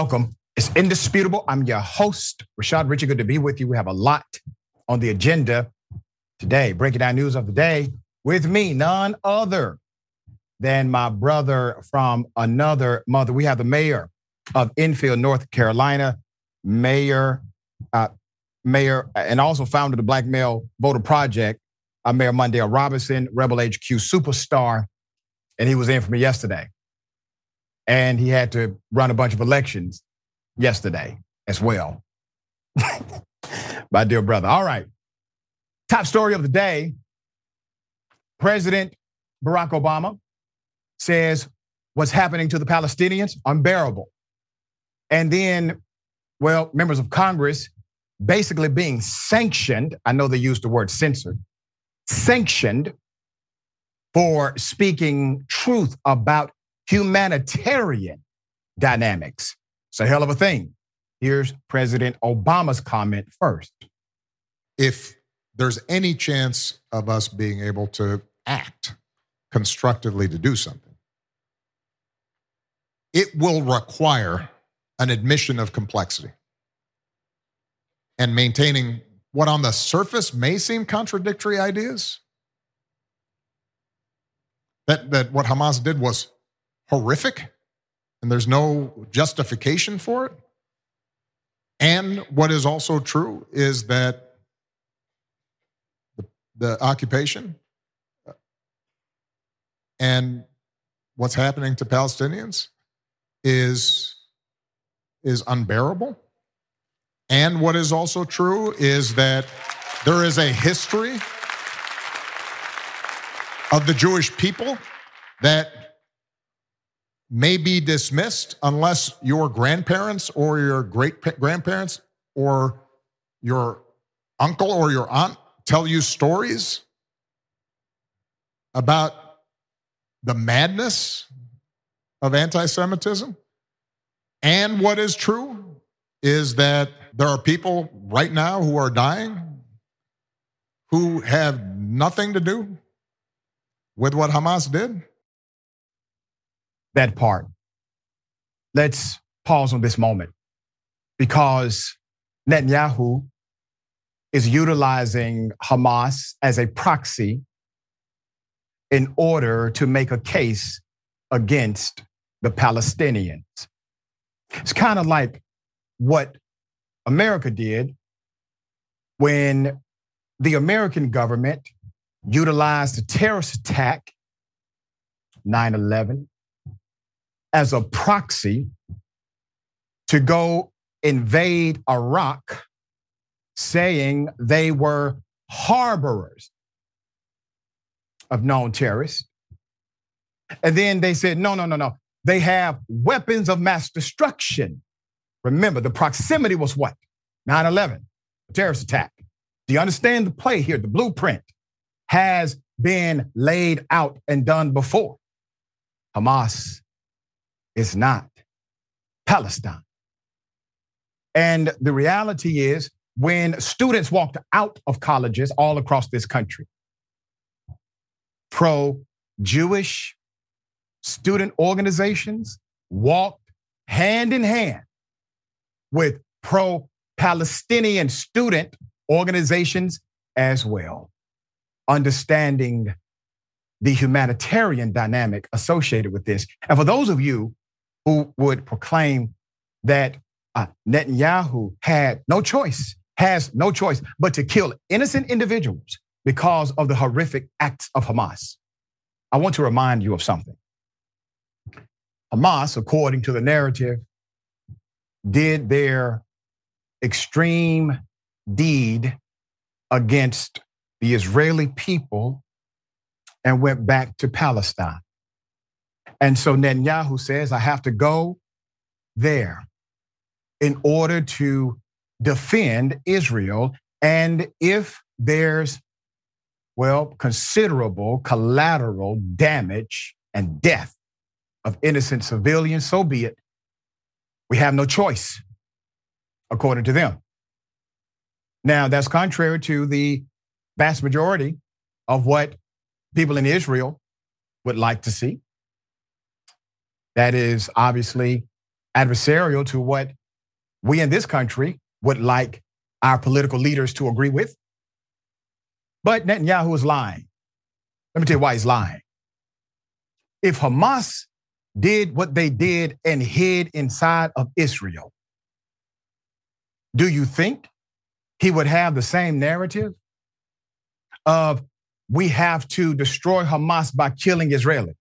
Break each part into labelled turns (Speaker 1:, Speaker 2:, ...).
Speaker 1: Welcome. It's indisputable. I'm your host, Rashad Richey. Good to be with you. We have a lot on the agenda today. Breaking down news of the day with me, none other than my brother from another mother. We have the mayor of Enfield, North Carolina, Mayor, uh, Mayor, and also founder of the Black Male Voter Project, uh, Mayor Mondale Robinson, Rebel HQ superstar, and he was in for me yesterday and he had to run a bunch of elections yesterday as well. My dear brother. All right. Top story of the day President Barack Obama says what's happening to the Palestinians unbearable. And then, well, members of Congress basically being sanctioned. I know they used the word censored, sanctioned for speaking truth about humanitarian dynamics. It's a hell of a thing. Here's President Obama's comment first.
Speaker 2: If there's any chance of us being able to act constructively to do something, it will require an admission of complexity and maintaining what on the surface may seem contradictory ideas. That, that what Hamas did was horrific and there's no justification for it. And what is also true is that the, the occupation uh, and what's happening to Palestinians is, is unbearable. And what is also true is that there is a history of the Jewish people that may be dismissed unless your grandparents or your great grandparents or your uncle or your aunt tell you stories about the madness of anti Semitism. And what is true is that there are people right now who are dying who have nothing to do with what Hamas did
Speaker 1: that part. Let's pause on this moment because Netanyahu is utilizing Hamas as a proxy in order to make a case against the Palestinians. It's kind of like what America did when the American government utilized a terrorist attack, 9 11, as a proxy to go invade Iraq, saying they were harborers of known terrorists. And then they said, no, no, no, no. They have weapons of mass destruction. Remember, the proximity was what? 9 11, a terrorist attack. Do you understand the play here? The blueprint has been laid out and done before. Hamas is not Palestine. And the reality is, when students walked out of colleges all across this country, pro Jewish student organizations walked hand in hand with pro Palestinian student organizations as well, understanding the humanitarian dynamic associated with this. And for those of you who would proclaim that uh, Netanyahu had no choice, has no choice but to kill innocent individuals because of the horrific acts of Hamas. I want to remind you of something. Hamas, according to the narrative, did their extreme deed against the Israeli people and went back to Palestine. And so Netanyahu says, I have to go there in order to defend Israel. And if there's, well, considerable collateral damage and death of innocent civilians, so be it. We have no choice, according to them. Now, that's contrary to the vast majority of what people in Israel would like to see. That is obviously adversarial to what we in this country would like our political leaders to agree with. But Netanyahu is lying. Let me tell you why he's lying. If Hamas did what they did and hid inside of Israel, do you think he would have the same narrative of we have to destroy Hamas by killing Israelis?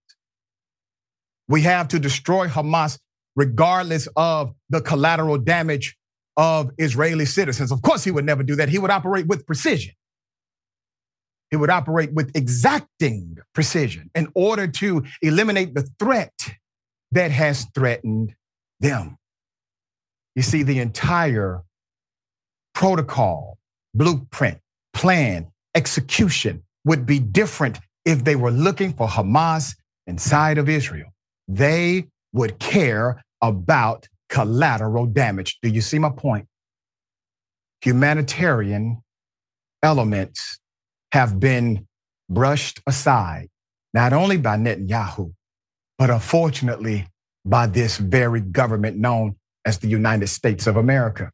Speaker 1: We have to destroy Hamas regardless of the collateral damage of Israeli citizens. Of course, he would never do that. He would operate with precision. He would operate with exacting precision in order to eliminate the threat that has threatened them. You see, the entire protocol, blueprint, plan, execution would be different if they were looking for Hamas inside of Israel. They would care about collateral damage. Do you see my point? Humanitarian elements have been brushed aside, not only by Netanyahu, but unfortunately by this very government known as the United States of America.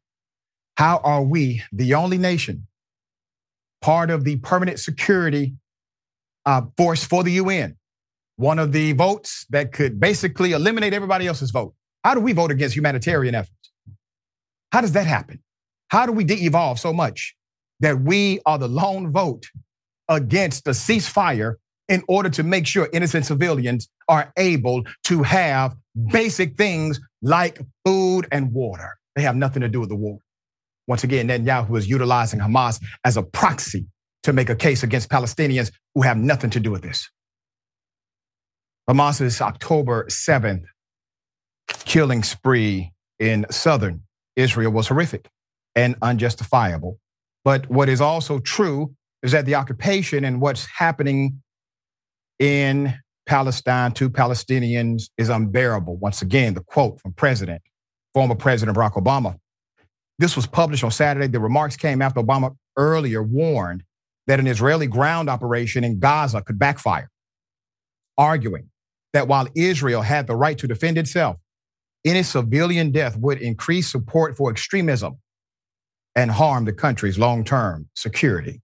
Speaker 1: How are we the only nation, part of the permanent security uh, force for the UN, one of the votes that could basically eliminate everybody else's vote? How do we vote against humanitarian efforts? How does that happen? How do we de evolve so much that we are the lone vote against the ceasefire in order to make sure innocent civilians are able to have basic things like food and water? They have nothing to do with the war. Once again, Netanyahu is utilizing Hamas as a proxy to make a case against Palestinians who have nothing to do with this. Hamas's October 7th killing spree in southern Israel was horrific and unjustifiable. But what is also true is that the occupation and what's happening in Palestine to Palestinians is unbearable. Once again, the quote from President, former President Barack Obama. This was published on Saturday. The remarks came after Obama earlier warned that an Israeli ground operation in Gaza could backfire, arguing that while Israel had the right to defend itself, any civilian death would increase support for extremism and harm the country's long term security.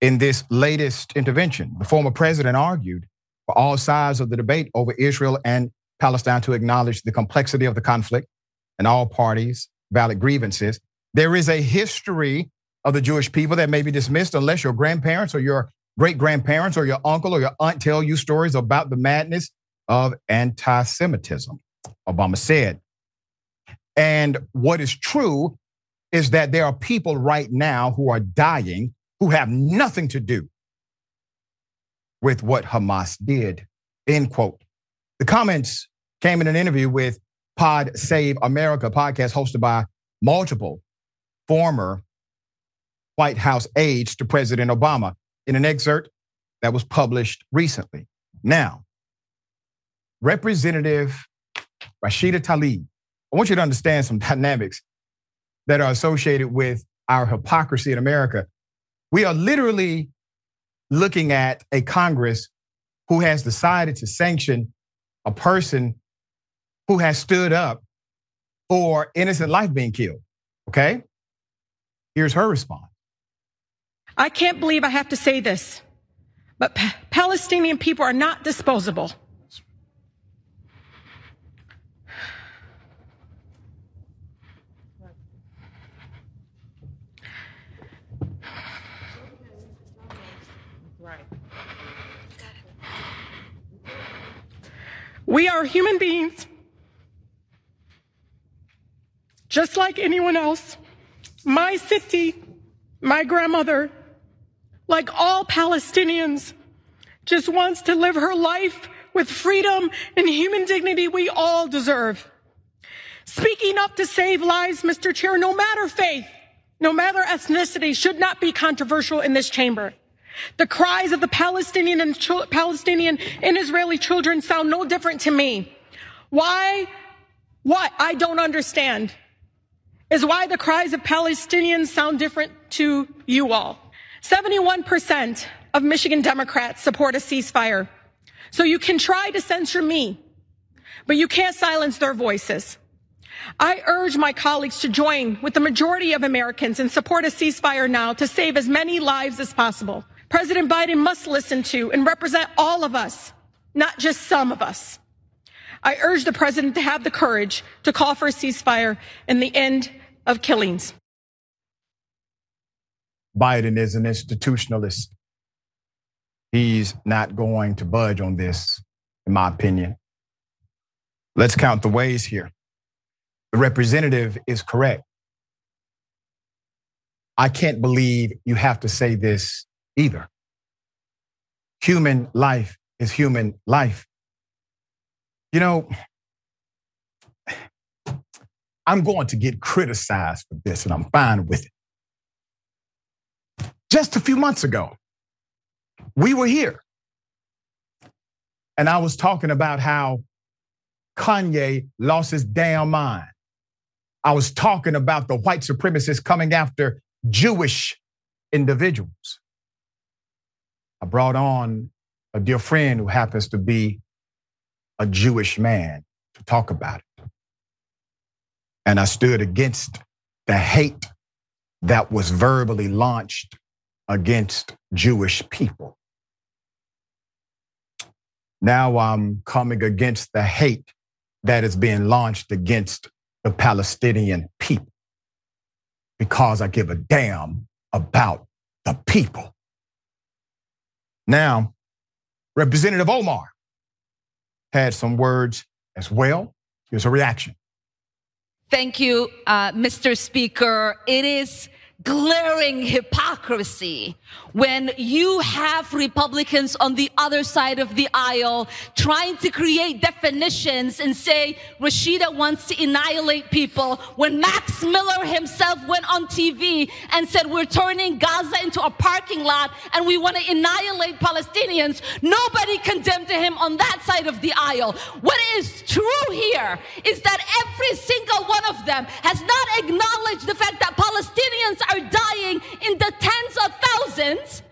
Speaker 1: In this latest intervention, the former president argued for all sides of the debate over Israel and Palestine to acknowledge the complexity of the conflict and all parties' valid grievances. There is a history of the Jewish people that may be dismissed unless your grandparents or your great grandparents or your uncle or your aunt tell you stories about the madness of anti Semitism, Obama said. And what is true is that there are people right now who are dying who have nothing to do with what Hamas did. End quote. The comments came in an interview with Pod Save America podcast hosted by multiple former White House aides to President Obama in an excerpt that was published recently. Now, Representative Rashida Tlaib, I want you to understand some dynamics that are associated with our hypocrisy in America. We are literally looking at a Congress who has decided to sanction a person who has stood up for innocent life being killed. Okay? Here's her response.
Speaker 3: I can't believe I have to say this, but Palestinian people are not disposable. We are human beings, just like anyone else. My city, my grandmother, like all Palestinians, just wants to live her life with freedom and human dignity we all deserve. Speaking up to save lives, Mr. Chair, no matter faith, no matter ethnicity, should not be controversial in this chamber. The cries of the Palestinian and Palestinian and Israeli children sound no different to me. Why? What I don't understand is why the cries of Palestinians sound different to you all. 71% of Michigan Democrats support a ceasefire. So you can try to censure me, but you can't silence their voices. I urge my colleagues to join with the majority of Americans and support a ceasefire now to save as many lives as possible. President Biden must listen to and represent all of us, not just some of us. I urge the president to have the courage to call for a ceasefire and the end of killings.
Speaker 1: Biden is an institutionalist. He's not going to budge on this, in my opinion. Let's count the ways here. The representative is correct. I can't believe you have to say this either. Human life is human life. You know, I'm going to get criticized for this, and I'm fine with it. Just a few months ago, we were here, and I was talking about how Kanye lost his damn mind. I was talking about the white supremacists coming after Jewish individuals. I brought on a dear friend who happens to be a Jewish man to talk about it. And I stood against the hate that was verbally launched against Jewish people. Now I'm coming against the hate that is being launched against the Palestinian people because I give a damn about the people. Now, Representative Omar had some words as well. Here's a reaction.
Speaker 4: Thank you, uh, Mr. Speaker. It is glaring hypocrisy when you have Republicans on the other side of the aisle trying to create definitions and say Rashida wants to annihilate people when Max Miller himself went on TV and said we're turning Gaza into a parking lot and we want to annihilate Palestinians. Nobody condemned him on that side of the aisle. What is true here is that every single one of them has not acknowledged the fact that Palestinians are dying in the tens of thousands,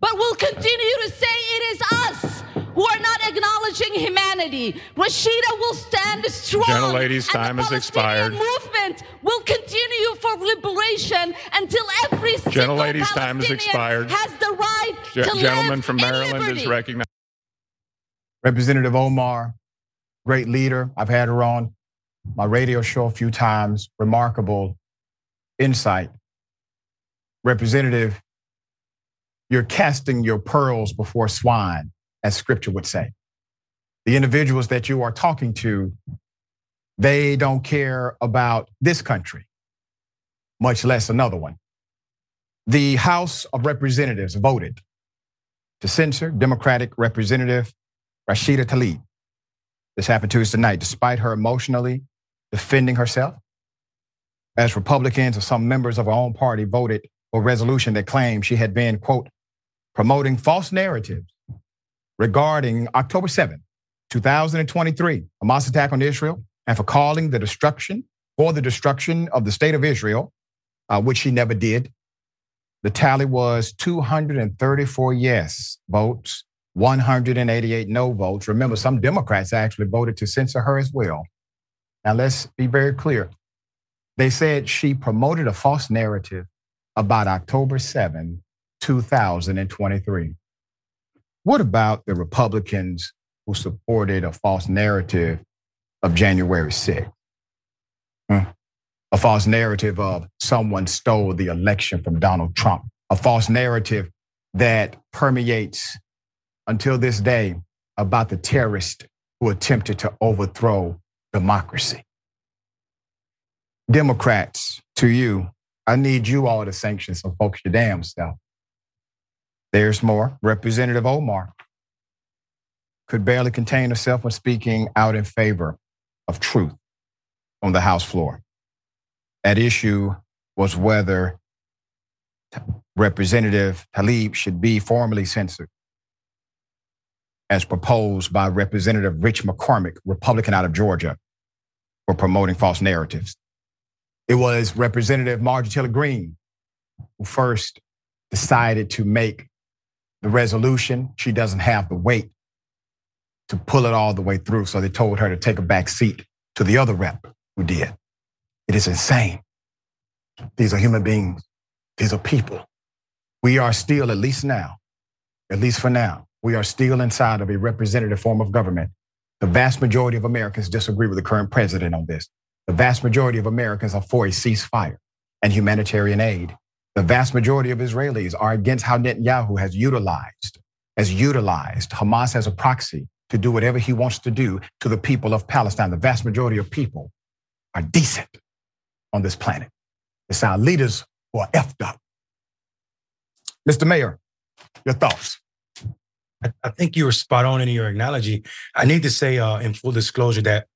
Speaker 4: but will continue to say it is us who are not acknowledging humanity. Rashida will stand strong.
Speaker 5: Gentlelady's time has expired.
Speaker 4: movement will continue for liberation until every single
Speaker 5: Gentlelady's time has expired.
Speaker 4: has the right
Speaker 5: Ge-
Speaker 4: to
Speaker 5: gentleman
Speaker 4: live
Speaker 5: from Maryland
Speaker 4: liberty.
Speaker 5: is recognized.
Speaker 1: Representative Omar, great leader. I've had her on my radio show a few times. Remarkable insight. Representative, you're casting your pearls before swine, as scripture would say. The individuals that you are talking to, they don't care about this country, much less another one. The House of Representatives voted to censor Democratic Representative Rashida Tlaib. This happened Tuesday night, despite her emotionally defending herself. As Republicans or some members of her own party voted for a resolution that claimed she had been, quote, promoting false narratives regarding October 7, 2023, Hamas attack on Israel, and for calling the destruction, for the destruction of the state of Israel, uh, which she never did. The tally was 234 yes votes, 188 no votes. Remember, some Democrats actually voted to censor her as well. Now, let's be very clear. They said she promoted a false narrative about October 7, 2023. What about the Republicans who supported a false narrative of January 6th? Hmm. A false narrative of someone stole the election from Donald Trump, a false narrative that permeates until this day about the terrorist who attempted to overthrow democracy. Democrats, to you, I need you all to sanction some folks your damn self. There's more. Representative Omar could barely contain herself when speaking out in favor of truth on the House floor. At issue was whether Representative Tlaib should be formally censored, as proposed by Representative Rich McCormick, Republican out of Georgia, for promoting false narratives. It was Representative Marjorie Taylor Greene who first decided to make the resolution. She doesn't have the weight to pull it all the way through. So they told her to take a back seat to the other rep who did. It is insane. These are human beings. These are people. We are still, at least now, at least for now, we are still inside of a representative form of government. The vast majority of Americans disagree with the current president on this. The vast majority of Americans are for a ceasefire and humanitarian aid. The vast majority of Israelis are against how Netanyahu has utilized, has utilized Hamas as a proxy to do whatever he wants to do to the people of Palestine. The vast majority of people are decent on this planet. It's our leaders who are effed up. Mr. Mayor, your thoughts?
Speaker 6: I think you were spot on in your analogy. I need to say, uh, in full disclosure, that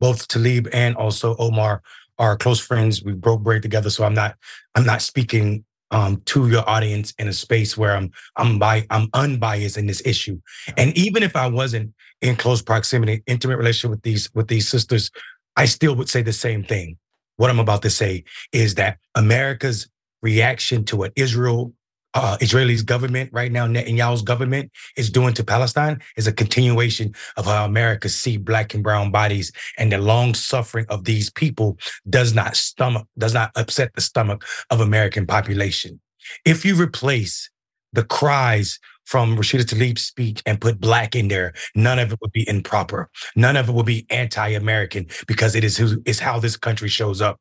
Speaker 6: both Tlaib and also Omar are close friends. We broke bread together, so I'm not I'm not speaking um, to your audience in a space where I'm I'm by I'm unbiased in this issue. And even if I wasn't in close proximity, intimate relationship with these with these sisters, I still would say the same thing. What I'm about to say is that America's reaction to what Israel uh, Israeli's government right now, Netanyahu's government is doing to Palestine is a continuation of how America see black and brown bodies and the long suffering of these people does not stomach, does not upset the stomach of American population. If you replace the cries from Rashida Tlaib's speech and put black in there, none of it would be improper. None of it would be anti-American because it is who is how this country shows up.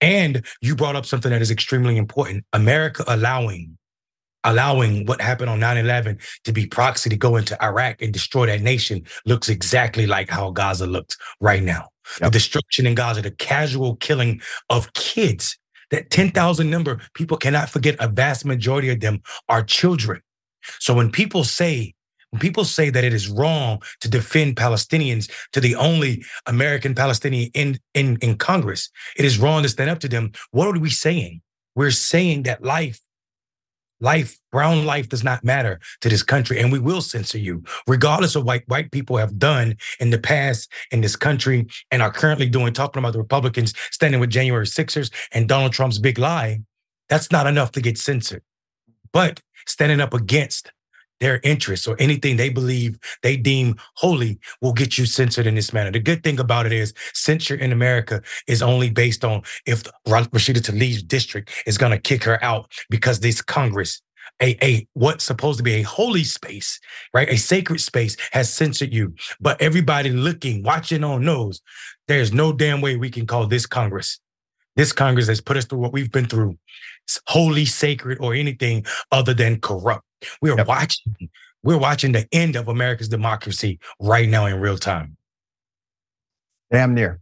Speaker 6: And you brought up something that is extremely important. America allowing allowing what happened on 9-11 to be proxy to go into Iraq and destroy that nation looks exactly like how Gaza looks right now. Yep. The destruction in Gaza, the casual killing of kids, that 10,000 number, people cannot forget a vast majority of them are children. So when people say, when people say that it is wrong to defend Palestinians to the only American Palestinian in, in, in Congress, it is wrong to stand up to them. What are we saying? We're saying that life Life, brown life does not matter to this country, and we will censor you, regardless of what white people have done in the past in this country and are currently doing, talking about the Republicans standing with January Sixers and Donald Trump's big lie. That's not enough to get censored. But standing up against their interests or anything they believe they deem holy will get you censored in this manner. The good thing about it is censure in America is only based on if Rashida Tlaib's district is going to kick her out because this Congress a, a what's supposed to be a holy space, right? A sacred space has censored you. But everybody looking, watching on knows there's no damn way we can call this Congress. This Congress has put us through what we've been through, holy, sacred, or anything other than corrupt. We're yep. watching, we're watching the end of America's democracy right now in real time.
Speaker 1: Damn near.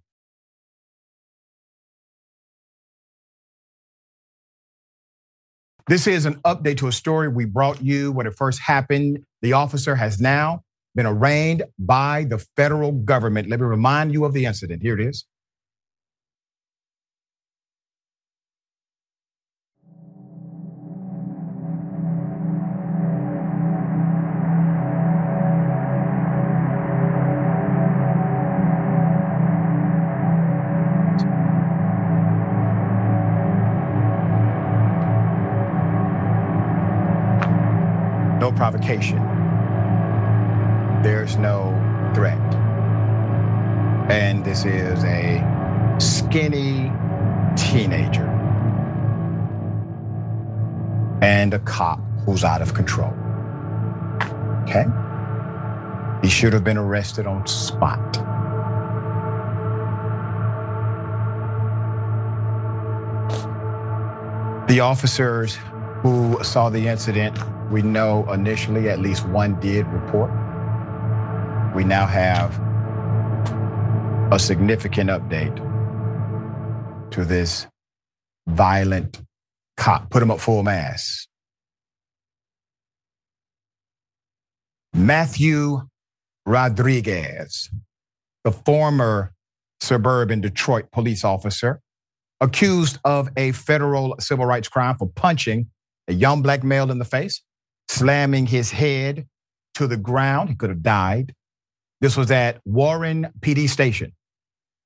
Speaker 1: This is an update to a story we brought you when it first happened. The officer has now been arraigned by the federal government. Let me remind you of the incident. Here it is. Provocation. There's no threat. And this is a skinny teenager and a cop who's out of control. Okay? He should have been arrested on spot. The officers who saw the incident we know initially at least one did report. We now have a significant update to this violent cop. Put him up full mass. Matthew Rodriguez, the former suburban Detroit police officer, accused of a federal civil rights crime for punching a young black male in the face slamming his head to the ground. He could have died. This was at Warren PD Station.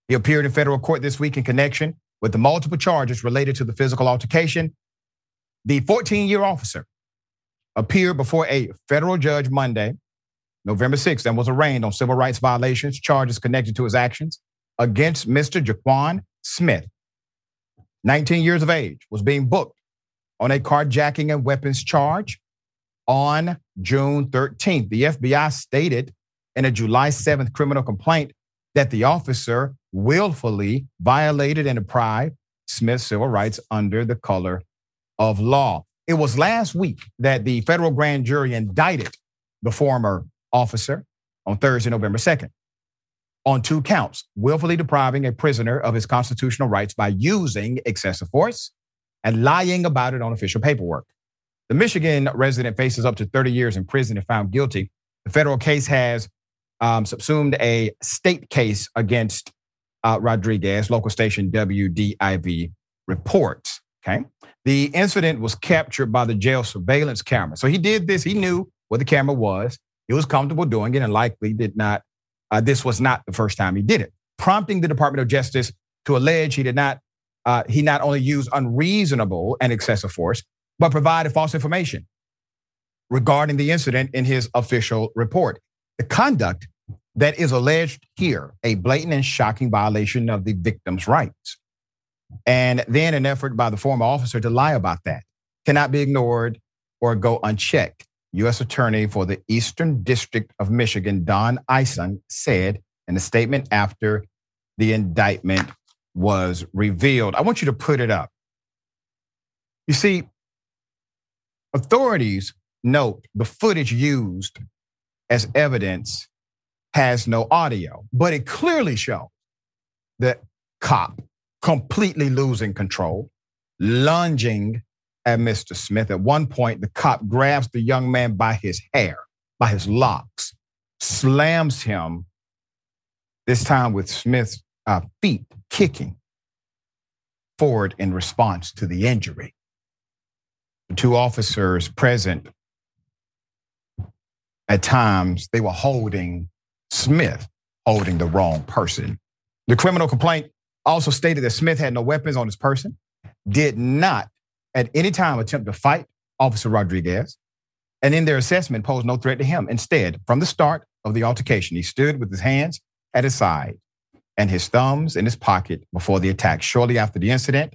Speaker 1: He appeared in federal court this week in connection with the multiple charges related to the physical altercation. The 14 year officer appeared before a federal judge Monday. November 6th, and was arraigned on civil rights violations, charges connected to his actions against Mr. Jaquan Smith, 19 years of age, was being booked on a carjacking and weapons charge on June 13th. The FBI stated in a July 7th criminal complaint that the officer willfully violated and deprived Smith's civil rights under the color of law. It was last week that the federal grand jury indicted the former officer on Thursday, November 2nd, on two counts willfully depriving a prisoner of his constitutional rights by using excessive force and lying about it on official paperwork. The Michigan resident faces up to 30 years in prison if found guilty. The federal case has um, subsumed a state case against uh, Rodriguez, local station WDIV reports. Okay. The incident was captured by the jail surveillance camera. So he did this. He knew what the camera was. He was comfortable doing it and likely did not. Uh, this was not the first time he did it, prompting the Department of Justice to allege he did not. Uh, he not only used unreasonable and excessive force, but provided false information regarding the incident in his official report. The conduct that is alleged here, a blatant and shocking violation of the victim's rights. And then an effort by the former officer to lie about that cannot be ignored or go unchecked. U.S. Attorney for the Eastern District of Michigan, Dawn Ison, said in a statement after the indictment was revealed. I want you to put it up. You see, authorities note the footage used as evidence has no audio, but it clearly shows the cop completely losing control, lunging at Mr. Smith. At one point, the cop grabs the young man by his hair, by his locks, slams him, this time with Smith's uh, feet kicking forward in response to the injury. Two officers present at times they were holding Smith holding the wrong person. The criminal complaint also stated that Smith had no weapons on his person, did not at any time attempt to fight Officer Rodriguez, and in their assessment posed no threat to him. Instead, from the start of the altercation, he stood with his hands at his side and his thumbs in his pocket before the attack. Shortly after the incident,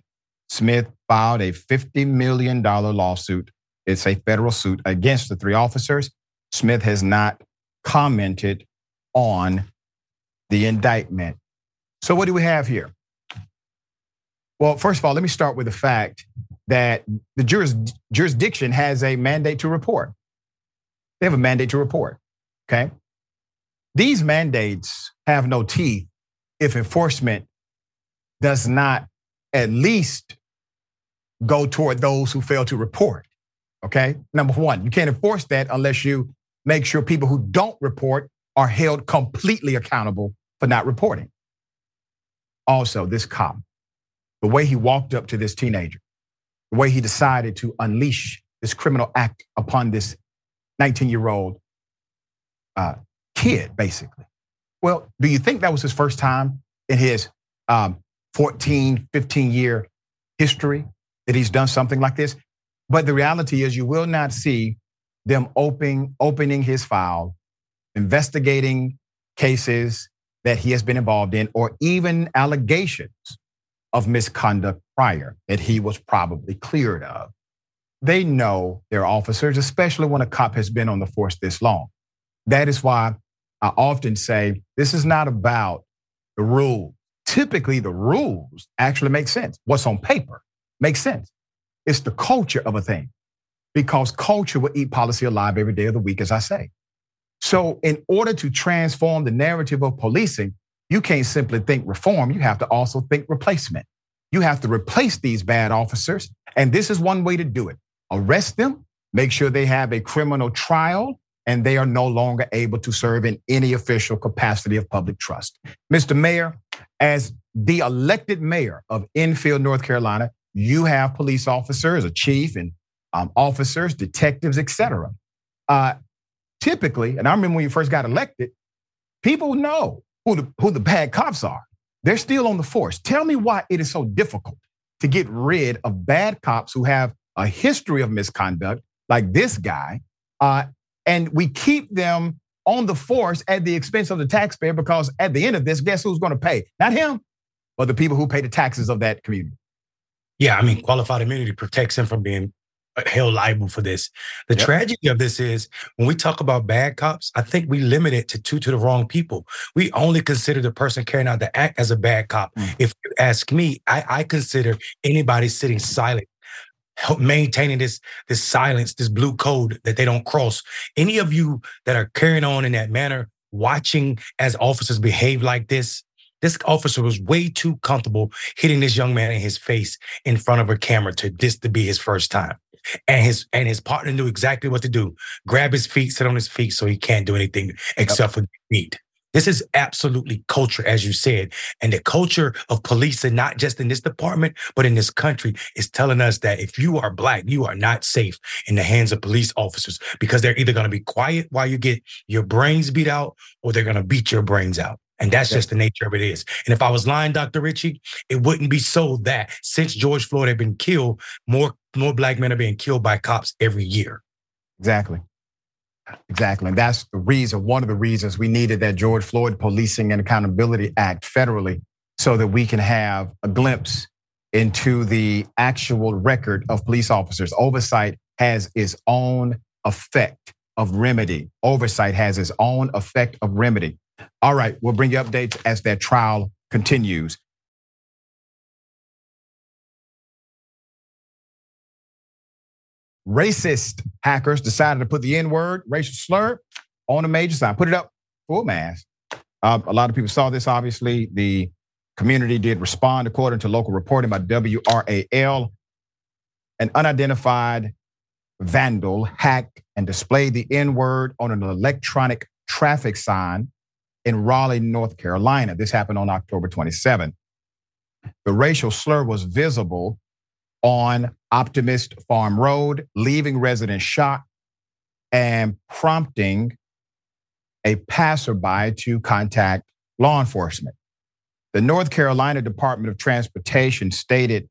Speaker 1: Smith filed a $50 million lawsuit. It's a federal suit against the three officers. Smith has not commented on the indictment. So, what do we have here? Well, first of all, let me start with the fact that the juris, jurisdiction has a mandate to report. They have a mandate to report. Okay. These mandates have no teeth if enforcement does not at least go toward those who fail to report. Okay. Number one, you can't enforce that unless you make sure people who don't report are held completely accountable for not reporting. Also, this cop, the way he walked up to this teenager, the way he decided to unleash this criminal act upon this 19 year old uh, kid, basically. Well, do you think that was his first time in his um, 14, 15 year history that he's done something like this? But the reality is, you will not see them opening, opening his file investigating cases that he has been involved in, or even allegations of misconduct prior that he was probably cleared of. They know their officers, especially when a cop has been on the force this long. That is why I often say this is not about the rules. Typically, the rules actually make sense. What's on paper makes sense. It's the culture of a thing because culture will eat policy alive every day of the week, as I say. So, in order to transform the narrative of policing, you can't simply think reform, you have to also think replacement. You have to replace these bad officers. And this is one way to do it arrest them, make sure they have a criminal trial, and they are no longer able to serve in any official capacity of public trust. Mr. Mayor, as the elected mayor of Enfield, North Carolina, you have police officers, a chief, and um, officers, detectives, etc. Uh, typically, and I remember when you first got elected, people know who the, who the bad cops are. They're still on the force. Tell me why it is so difficult to get rid of bad cops who have a history of misconduct, like this guy, uh, and we keep them on the force at the expense of the taxpayer because at the end of this, guess who's going to pay? Not him, but the people who pay the taxes of that community.
Speaker 6: Yeah, I mean, qualified immunity protects him from being uh, held liable for this. The yep. tragedy of this is when we talk about bad cops, I think we limit it to two to the wrong people. We only consider the person carrying out the act as a bad cop. Mm. If you ask me, I, I consider anybody sitting silent maintaining this this silence, this blue code that they don't cross. Any of you that are carrying on in that manner, watching as officers behave like this, this officer was way too comfortable hitting this young man in his face in front of a camera to this to be his first time. And his and his partner knew exactly what to do. Grab his feet, sit on his feet so he can't do anything except yep. for beat. This is absolutely culture, as you said. And the culture of policing, not just in this department, but in this country, is telling us that if you are black, you are not safe in the hands of police officers because they're either going to be quiet while you get your brains beat out or they're going to beat your brains out. And that's just the nature of it is. And if I was lying, Dr. Richey, it wouldn't be so that since George Floyd had been killed, more, more black men are being killed by cops every year.
Speaker 1: Exactly. Exactly. And that's the reason, one of the reasons we needed that George Floyd Policing and Accountability Act federally so that we can have a glimpse into the actual record of police officers. Oversight has its own effect of remedy. Oversight has its own effect of remedy. All right, we'll bring you updates as that trial continues. racist hackers decided to put the N word, racial slur, on a major sign, put it up full mass. Uh, a lot of people saw this, obviously. The community did respond, according to local reporting by WRAL. An unidentified vandal hacked and displayed the N word on an electronic traffic sign in Raleigh, North Carolina. This happened on October 27. The racial slur was visible on Optimist Farm Road, leaving residents shocked and prompting a passerby to contact law enforcement. The North Carolina Department of Transportation stated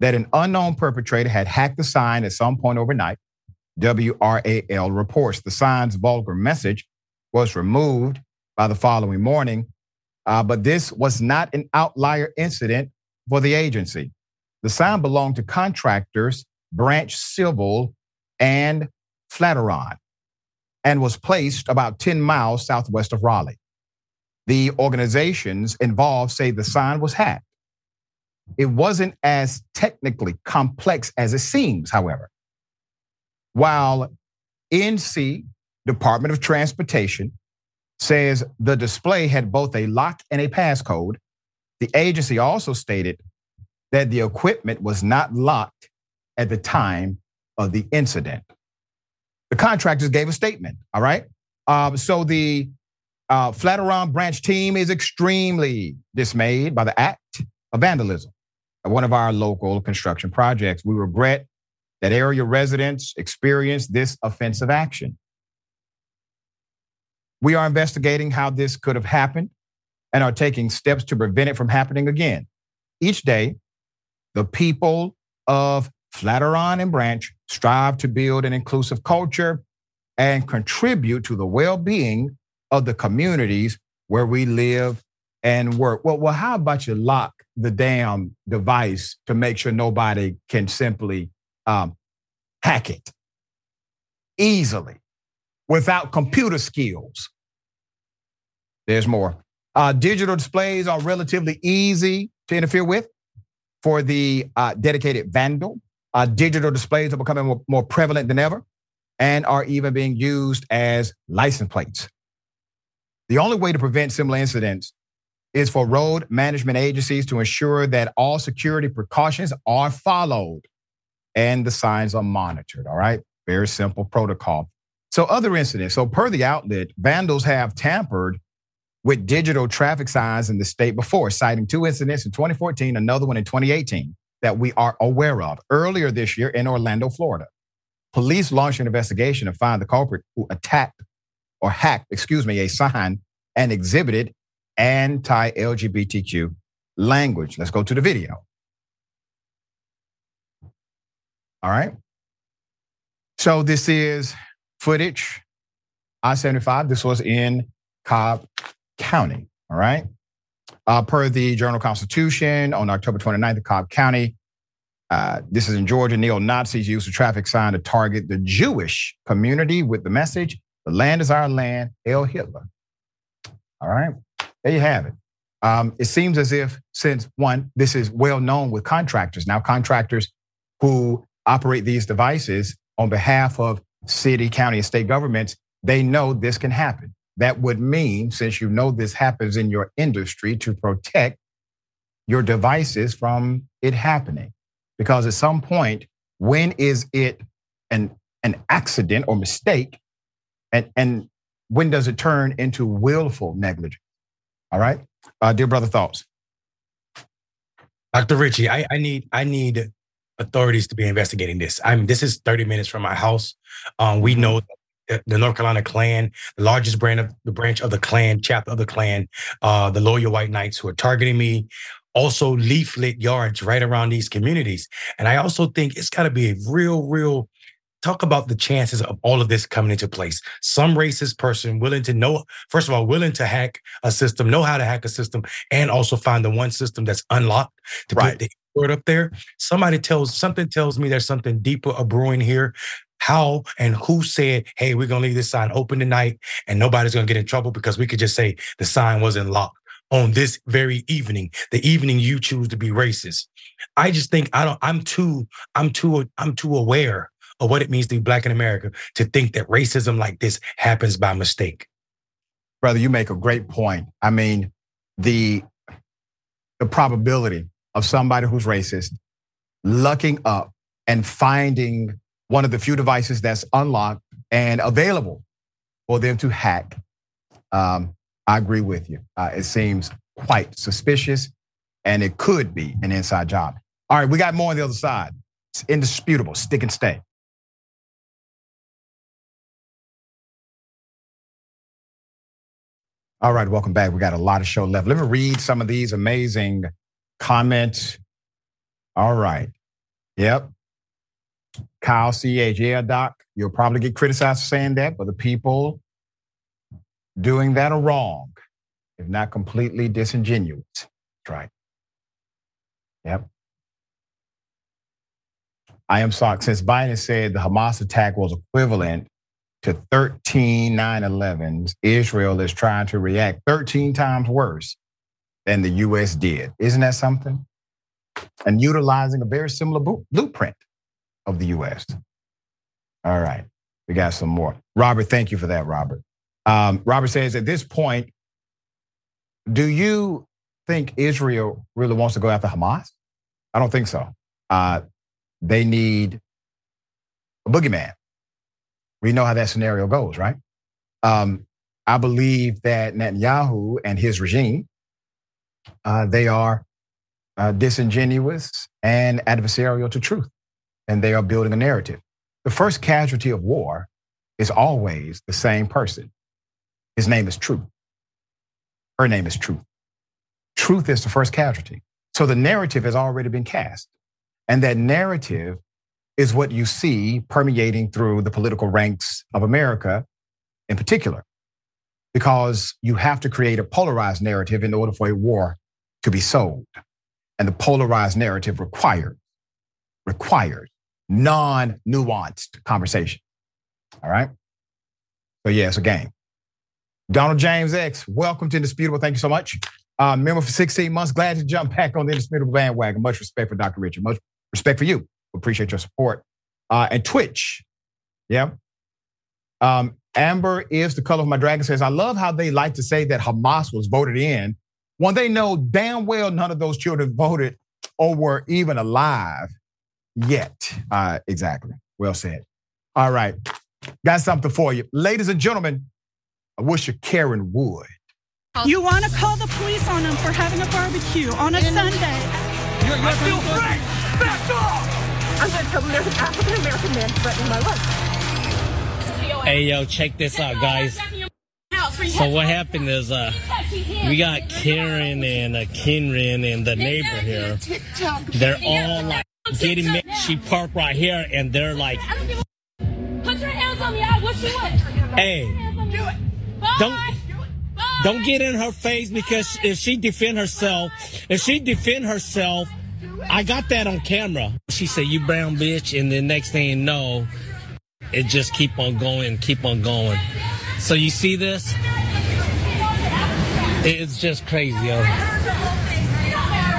Speaker 1: that an unknown perpetrator had hacked the sign at some point overnight. WRAL reports the sign's vulgar message was removed by the following morning, uh, but this was not an outlier incident for the agency. The sign belonged to contractors Branch Civil and Flatiron and was placed about 10 miles southwest of Raleigh. The organizations involved say the sign was hacked. It wasn't as technically complex as it seems, however. While NC, Department of Transportation, says the display had both a lock and a passcode, the agency also stated that the equipment was not locked at the time of the incident. The contractors gave a statement, all right? Um, so the uh, Flatiron branch team is extremely dismayed by the act of vandalism at one of our local construction projects. We regret that area residents experienced this offensive action. We are investigating how this could have happened and are taking steps to prevent it from happening again. Each day, the people of Flatiron and Branch strive to build an inclusive culture and contribute to the well being of the communities where we live and work. Well, well, how about you lock the damn device to make sure nobody can simply um, hack it easily without computer skills? There's more. Uh, digital displays are relatively easy to interfere with for the uh, dedicated vandal. Uh, digital displays are becoming more, more prevalent than ever and are even being used as license plates. The only way to prevent similar incidents is for road management agencies to ensure that all security precautions are followed and the signs are monitored. All right. Very simple protocol. So, other incidents. So, per the outlet, vandals have tampered with digital traffic signs in the state before, citing two incidents in 2014, another one in 2018 that we are aware of. Earlier this year in Orlando, Florida, police launched an investigation to find the culprit who attacked or hacked, excuse me, a sign and exhibited anti LGBTQ language. Let's go to the video. All right. So this is footage I 75. This was in Cobb County. All right. Uh, per the Journal Constitution on October 29th, Cobb County. Uh, this is in Georgia. Neo Nazis used a traffic sign to target the Jewish community with the message, The land is our land, Hail Hitler. All right. There you have it. Um, it seems as if, since one, this is well known with contractors. Now, contractors who operate these devices on behalf of city, county, and state governments, they know this can happen. That would mean, since you know this happens in your industry, to protect your devices from it happening. Because at some point, when is it an, an accident or mistake? And, and when does it turn into willful negligence? All right. Uh, dear brother, thoughts.
Speaker 6: Dr. Richey, I, I need I need authorities to be investigating this. I mean, this is 30 minutes from my house. Um, we know the North Carolina Klan, the largest brand of the branch of the Klan, chapter of the Klan, uh, the loyal white knights who are targeting me. Also, leaflet yards right around these communities. And I also think it's got to be a real, real talk about the chances of all of this coming into place. Some racist person willing to know, first of all, willing to hack a system, know how to hack a system, and also find the one system that's unlocked to right. put the word up there. Somebody tells something tells me there's something deeper a brewing here. How and who said, hey, we're gonna leave this sign open tonight and nobody's gonna get in trouble because we could just say the sign wasn't locked on this very evening, the evening you choose to be racist. I just think I don't, I'm too, I'm too, I'm too aware of what it means to be black in America to think that racism like this happens by mistake.
Speaker 1: Brother, you make a great point. I mean, the the probability of somebody who's racist looking up and finding one of the few devices that's unlocked and available for them to hack. Um, I agree with you. Uh, it seems quite suspicious, and it could be an inside job. All right, we got more on the other side. It's indisputable. Stick and stay. All right, welcome back. We got a lot of show left. Let me read some of these amazing comments. All right. Yep. Kyle CH. Yeah, Doc, you'll probably get criticized for saying that, but the people doing that are wrong, if not completely disingenuous. That's right. Yep. I am shocked since Biden said the Hamas attack was equivalent to 13 9 11s, Israel is trying to react 13 times worse than the US did. Isn't that something? And utilizing a very similar blueprint of the US. All right, we got some more. Robert, thank you for that, Robert. Um, Robert says at this point, do you think Israel really wants to go after Hamas? I don't think so. Uh, they need a boogeyman. We know how that scenario goes, right? Um, I believe that Netanyahu and his regime, uh, they are uh, disingenuous and adversarial to truth, and they are building a narrative. The first casualty of war is always the same person. His name is Truth. Her name is Truth. Truth is the first casualty. So the narrative has already been cast. And that narrative is what you see permeating through the political ranks of America in particular, because you have to create a polarized narrative in order for a war to be sold. And the polarized narrative requires, requires non-nuanced conversation. All right? So yeah, it's a game. Donald James X, welcome to Indisputable. Thank you so much. Uh, member for 16 months. Glad to jump back on the Indisputable bandwagon. Much respect for Dr. Richard. Much respect for you. Appreciate your support. Uh, and Twitch, yeah. Um, Amber is the color of my dragon says, I love how they like to say that Hamas was voted in when they know damn well none of those children voted or were even alive yet. Uh, exactly. Well said. All right. Got something for you. Ladies and gentlemen, I wish you Karen Wood.
Speaker 7: You want to call the police on them for having a barbecue on a Sunday.
Speaker 8: You're, you're I feel free. Back off. I'm going to tell them there's an African American man threatening my life.
Speaker 9: Hey, yo, check this out, guys. So what happened is, uh, we got Karen and uh, Kenrin and the neighbor here. They're all like getting mad. She parked right here, and they're like,
Speaker 10: "Put your hands on me! I wish you would."
Speaker 9: Hey, Don't don't get in her face because if she defend herself, if she defend herself, I got that on camera. She said, "You brown bitch," and the next thing you know, it just keep on going, keep on going. So you see this? It's just crazy, yo.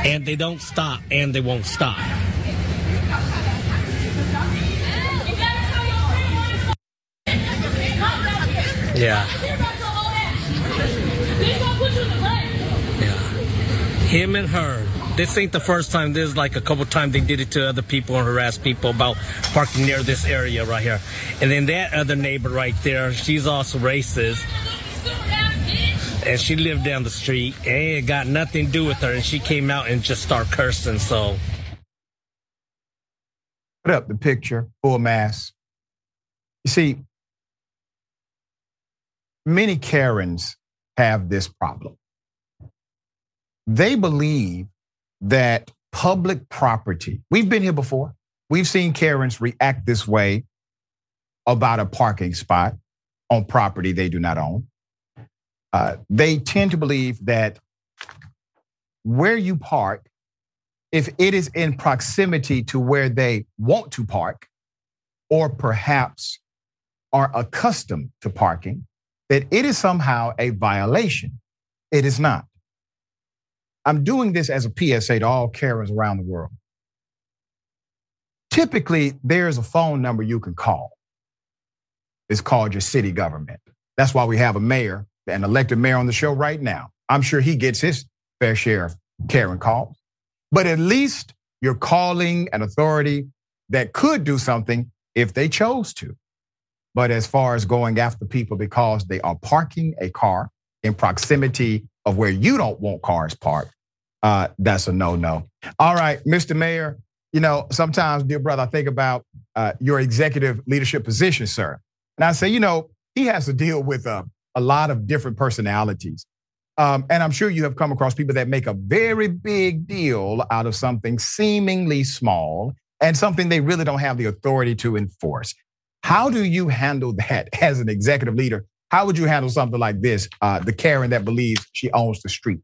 Speaker 9: And they don't stop, and they won't stop. Yeah. Yeah. Him and her. This ain't the first time. This is like a couple times they did it to other people and harass people about parking near this area right here. And then that other neighbor right there, she's also racist. And she lived down the street and it got nothing to do with her. And she came out and just start cursing. So.
Speaker 1: Put up the picture, full mass. You see, many Karens have this problem. They believe that public property, we've been here before. We've seen Karens react this way about a parking spot on property they do not own. Uh, they tend to believe that where you park, if it is in proximity to where they want to park, or perhaps are accustomed to parking, that it is somehow a violation. It is not. I'm doing this as a PSA to all Karens around the world. Typically, there's a phone number you can call. It's called your city government. That's why we have a mayor, an elected mayor on the show right now. I'm sure he gets his fair share of Karen calls. But at least you're calling an authority that could do something if they chose to. But as far as going after people because they are parking a car in proximity of where you don't want cars parked, uh, that's a no no. All right, Mr. Mayor, you know, sometimes, dear brother, I think about uh, your executive leadership position, sir. And I say, you know, he has to deal with uh, a lot of different personalities. Um, and I'm sure you have come across people that make a very big deal out of something seemingly small and something they really don't have the authority to enforce. How do you handle that as an executive leader? How would you handle something like this? Uh, the Karen that believes she owns the street.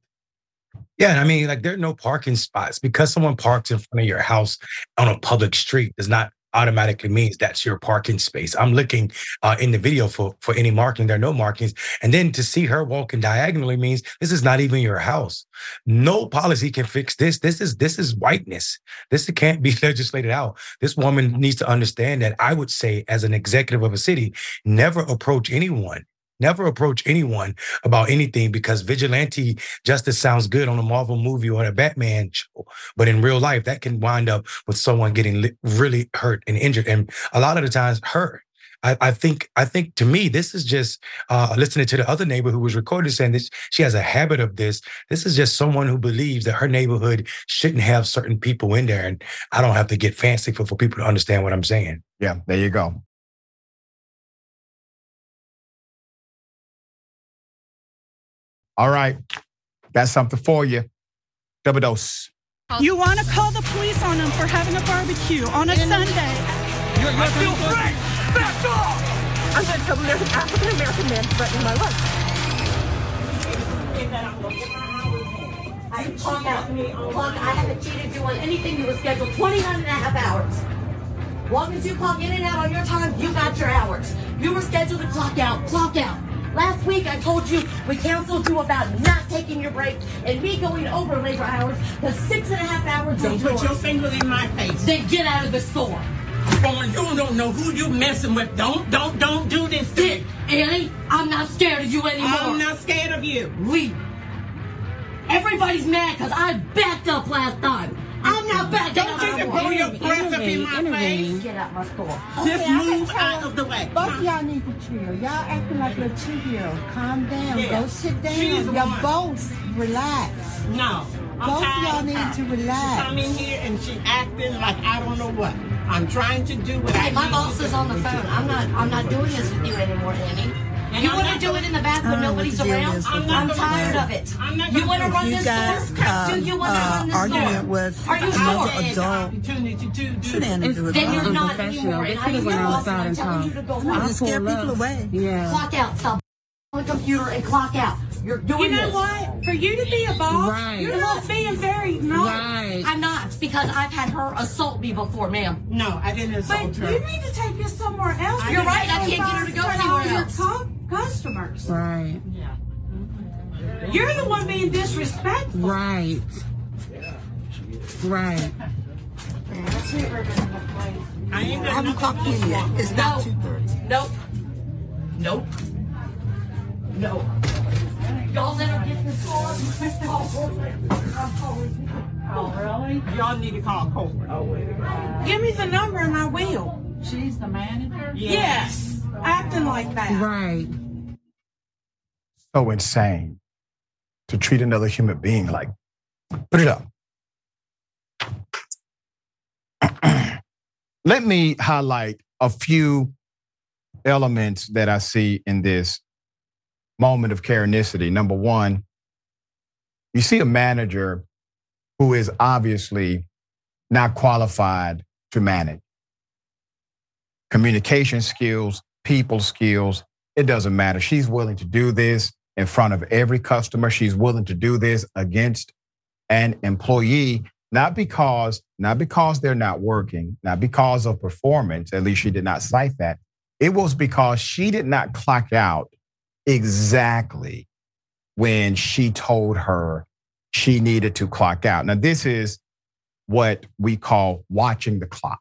Speaker 6: Yeah, and I mean, like there are no parking spots because someone parks in front of your house on a public street does not automatically means that's your parking space. I'm looking uh, in the video for for any marking. There are no markings, and then to see her walking diagonally means this is not even your house. No policy can fix this. This is this is whiteness. This can't be legislated out. This woman needs to understand that. I would say, as an executive of a city, never approach anyone Never approach anyone about anything because vigilante justice sounds good on a Marvel movie or a Batman show. But in real life, that can wind up with someone getting really hurt and injured. And a lot of the times, hurt. I, I, think I think to me this is just uh, listening to the other neighbor who was recorded saying this she has a habit of this. This is just someone who believes that her neighborhood shouldn't have certain people in there, and I don't have to get fancy for people to understand what I'm saying.
Speaker 1: Yeah, there you go. All right. Got something for you. Double dose.
Speaker 7: You want to call the police on them for having a barbecue on a Sunday.
Speaker 8: You're, you're I feel free. That's all. I'm going to tell them there's an African American man threatening my life.
Speaker 10: I clock out. Clock. I haven't cheated you on anything. You were scheduled 29 and a half hours. Long as you clock in and out on your time, you got your hours. You were scheduled to clock out. Clock out. Last week I told you we counseled you about not taking your break and me going over labor hours the six and a half hours.
Speaker 11: Don't put your finger in my face.
Speaker 10: Then get out of the store.
Speaker 11: Boy, you don't know who you messing with. Don't, don't, don't do this
Speaker 10: me. Annie, I'm not scared of you anymore.
Speaker 11: I'm not scared of you.
Speaker 10: Leave. Everybody's mad because I backed up last time. I'm not back.
Speaker 11: Don't you can blow your breath up in my face.
Speaker 10: Get out my store.
Speaker 11: Just move out of the way.
Speaker 12: Both of y'all need to chill. Y'all acting like a two-year-old. Calm down. Go sit down. Y'all both relax.
Speaker 11: No. I'm
Speaker 12: Both
Speaker 11: tired
Speaker 12: y'all need to relax.
Speaker 11: She come in here and she acting like I don't know what. I'm trying to do what I
Speaker 10: Hey, my
Speaker 11: need
Speaker 10: boss is on the phone. I'm not. I'm not doing this with you anymore, Annie. You want to do it in the back when nobody's
Speaker 12: the deal
Speaker 10: around?
Speaker 11: I'm
Speaker 10: I'm tired of
Speaker 11: it.
Speaker 10: it.
Speaker 11: I'm not
Speaker 10: You want to run this store?
Speaker 12: um,
Speaker 10: do you want to
Speaker 12: uh,
Speaker 10: run this
Speaker 12: arguing
Speaker 10: store?
Speaker 12: with
Speaker 10: Are you sure?
Speaker 12: adult.
Speaker 11: Opportunity to do
Speaker 12: Sit down and do it.
Speaker 10: Then you're not anymore. And boss and I'm telling you to go home.
Speaker 12: just scare people away.
Speaker 10: Clock out. On the computer and clock out. You're doing
Speaker 7: You know
Speaker 10: this.
Speaker 7: what? For you to be a boss,
Speaker 11: Right.
Speaker 7: you're not being very nice.
Speaker 11: Right.
Speaker 10: I'm not because I've had her assault me before, ma'am.
Speaker 11: No, I didn't assault
Speaker 7: But
Speaker 11: assault
Speaker 7: you
Speaker 11: her.
Speaker 7: need to take this somewhere else.
Speaker 10: You're right, I can't get her to go anywhere
Speaker 7: all your
Speaker 10: else.
Speaker 7: cu- customers.
Speaker 11: Right. Yeah.
Speaker 7: You're the one being disrespectful.
Speaker 11: Right. Yeah. Right. I ain't
Speaker 10: I haven't clocked in yet. It's not 2.30. Nope. Nope. No. Y'all let her get this call.
Speaker 11: Oh, really? Y'all need to call corporate.
Speaker 7: Oh, Give me the number and I will.
Speaker 12: She's the manager?
Speaker 7: Yes. Acting like that.
Speaker 11: Right.
Speaker 1: So insane to treat another human being like. Put it up. Let me highlight a few elements that I see in this moment of Karenicity. Number one, you see a manager who is obviously not qualified to manage. Communication skills, people skills, it doesn't matter. She's willing to do this in front of every customer. She's willing to do this against an employee, not because, not because they're not working, not because of performance. At least she did not cite that. It was because she did not clock out exactly when she told her she needed to clock out. Now, this is what we call watching the clock.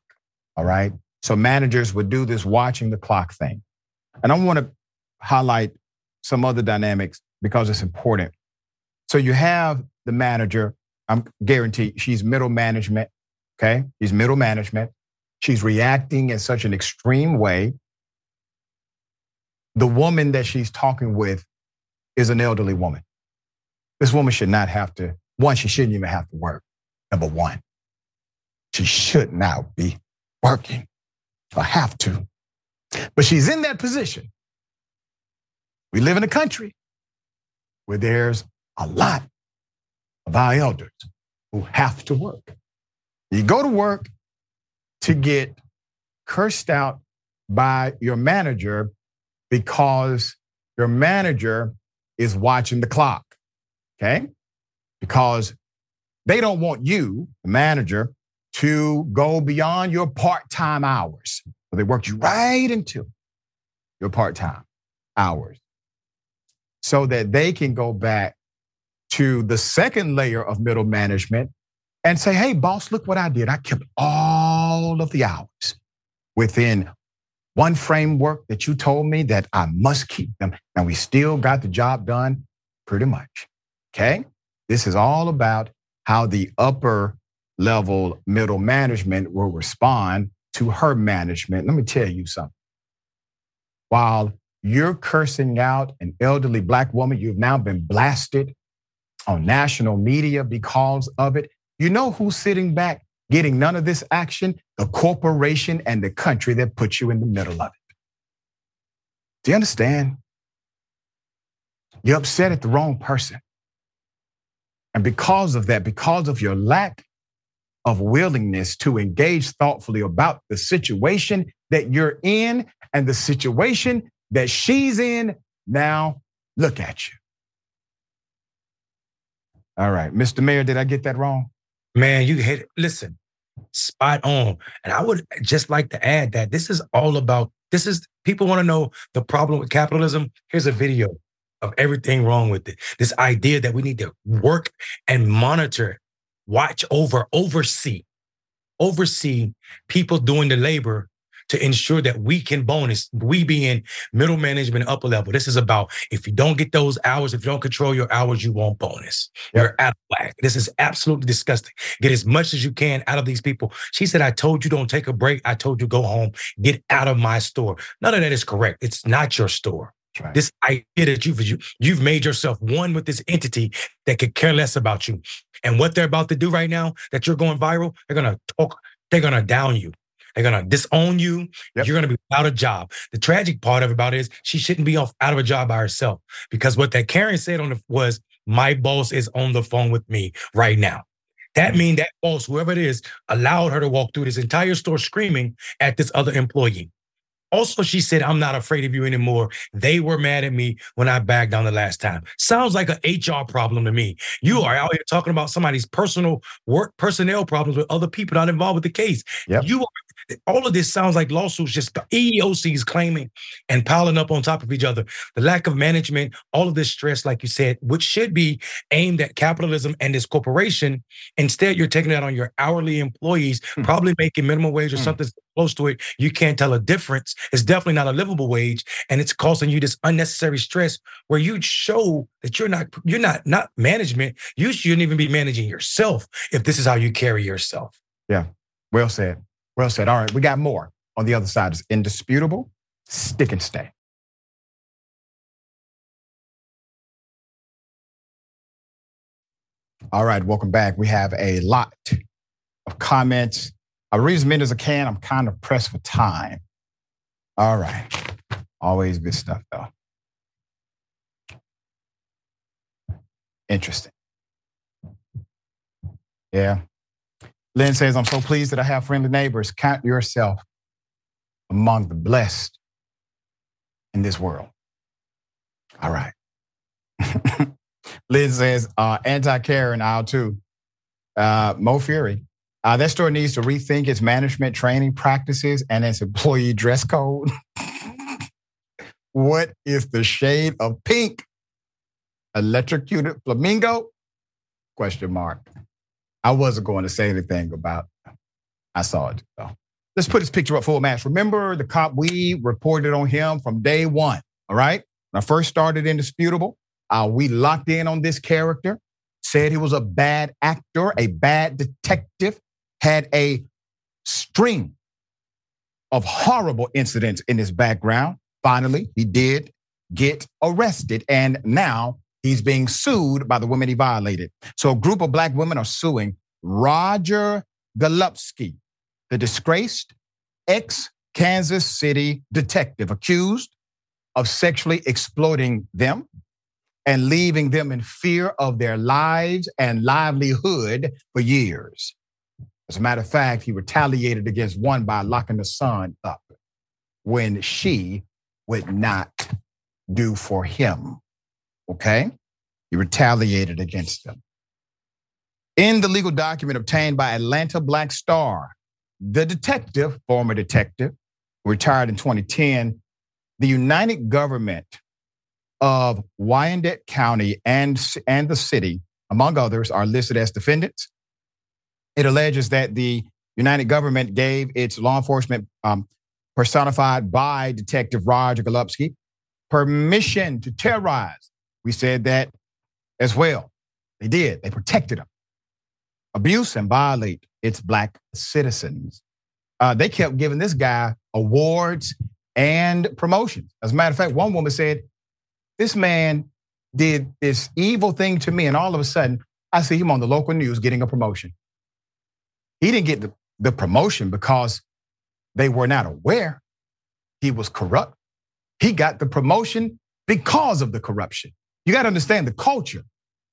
Speaker 1: All right. So managers would do this watching the clock thing. And I want to highlight some other dynamics because it's important. So you have the manager, I'm guaranteed she's middle management. Okay. She's middle management. She's reacting in such an extreme way. The woman that she's talking with is an elderly woman. This woman should not have to, one, she shouldn't even have to work. Number one, she should not be working or have to. But she's in that position. We live in a country where there's a lot of our elders who have to work. You go to work to get cursed out by your manager because your manager is watching the clock. Okay? Because they don't want you, the manager, to go beyond your part time hours. So they worked you right into your part time hours so that they can go back to the second layer of middle management and say, hey, boss, look what I did. I kept all of the hours within one framework that you told me that I must keep them. And we still got the job done pretty much. Okay? This is all about how the upper level middle management will respond to her management. Let me tell you something. While you're cursing out an elderly black woman, you've now been blasted on national media because of it. You know who's sitting back getting none of this action? The corporation and the country that put you in the middle of it. Do you understand? You're upset at the wrong person. And because of that, because of your lack of willingness to engage thoughtfully about the situation that you're in and the situation that she's in, now look at you. All right, Mr. Mayor, did I get that wrong?
Speaker 6: Man, you hit it. Listen, spot on. And I would just like to add that this is all about this is people want to know the problem with capitalism. Here's a video of everything wrong with it. This idea that we need to work and monitor, watch over, oversee, oversee people doing the labor to ensure that we can bonus, we being middle management, upper level. This is about if you don't get those hours, if you don't control your hours, you won't bonus. You're out of whack. This is absolutely disgusting. Get as much as you can out of these people. She said, I told you don't take a break. I told you go home. Get out of my store. None of that is correct. It's not your store.
Speaker 1: Right.
Speaker 6: This idea that you've you, you've made yourself one with this entity that could care less about you. And what they're about to do right now, that you're going viral, they're gonna talk, they're gonna down you. They're gonna disown you.
Speaker 1: Yep.
Speaker 6: You're gonna be without a job. The tragic part of it about it is she shouldn't be off out of a job by herself because what that Karen said on the was my boss is on the phone with me right now. That mm-hmm. means that boss, whoever it is, allowed her to walk through this entire store screaming at this other employee. Also, she said, I'm not afraid of you anymore. They were mad at me when I backed down the last time. Sounds like an HR problem to me. You mm-hmm. are out here talking about somebody's personal work personnel problems with other people not involved with the case.
Speaker 1: Yep.
Speaker 6: You are all of this sounds like lawsuits, just EEOCs claiming and piling up on top of each other. The lack of management, all of this stress, like you said, which should be aimed at capitalism and this corporation. Instead, you're taking that on your hourly employees, hmm. probably making minimum wage or hmm. something close to it. You can't tell a difference. It's definitely not a livable wage, and it's causing you this unnecessary stress where you show that you're not you're not not management. You shouldn't even be managing yourself if this is how you carry yourself.
Speaker 1: Yeah, well said. Well said. All right, we got more on the other side. It's indisputable. Stick and stay. All right, welcome back. We have a lot of comments. I read as many as I can. I'm kind of pressed for time. All right. Always good stuff, though. Interesting. Yeah. Lynn says, I'm so pleased that I have friendly neighbors. Count yourself among the blessed in this world. All right. Lynn says, uh, anti Karen aisle two. Uh, Mo Fury. Uh, that store needs to rethink its management training practices and its employee dress code. what is the shade of pink? Electrocuted flamingo? Question mark. I wasn't going to say anything about. I saw it though. Let's put his picture up full match. Remember the cop we reported on him from day one. All right. When I first started Indisputable, uh, we locked in on this character, said he was a bad actor, a bad detective, had a string of horrible incidents in his background. Finally, he did get arrested. And now He's being sued by the women he violated. So a group of black women are suing Roger Golubski, the disgraced ex Kansas City detective accused of sexually exploiting them and leaving them in fear of their lives and livelihood for years. As a matter of fact, he retaliated against one by locking the son up when she would not do for him. Okay? He retaliated against them. In the legal document obtained by Atlanta Black Star, the detective, former detective, retired in 2010, the Unified Government of Wyandotte County and, and the city, among others, are listed as defendants. It alleges that the Unified Government gave its law enforcement um, personified by Detective Roger Golubski permission to terrorize we said that as well. They did. They protected them. Abuse and violate its black citizens. Uh, they kept giving this guy awards and promotions. As a matter of fact, one woman said, This man did this evil thing to me, and all of a sudden, I see him on the local news getting a promotion. He didn't get the, the promotion because they were not aware he was corrupt. He got the promotion because of the corruption. You got to understand the culture.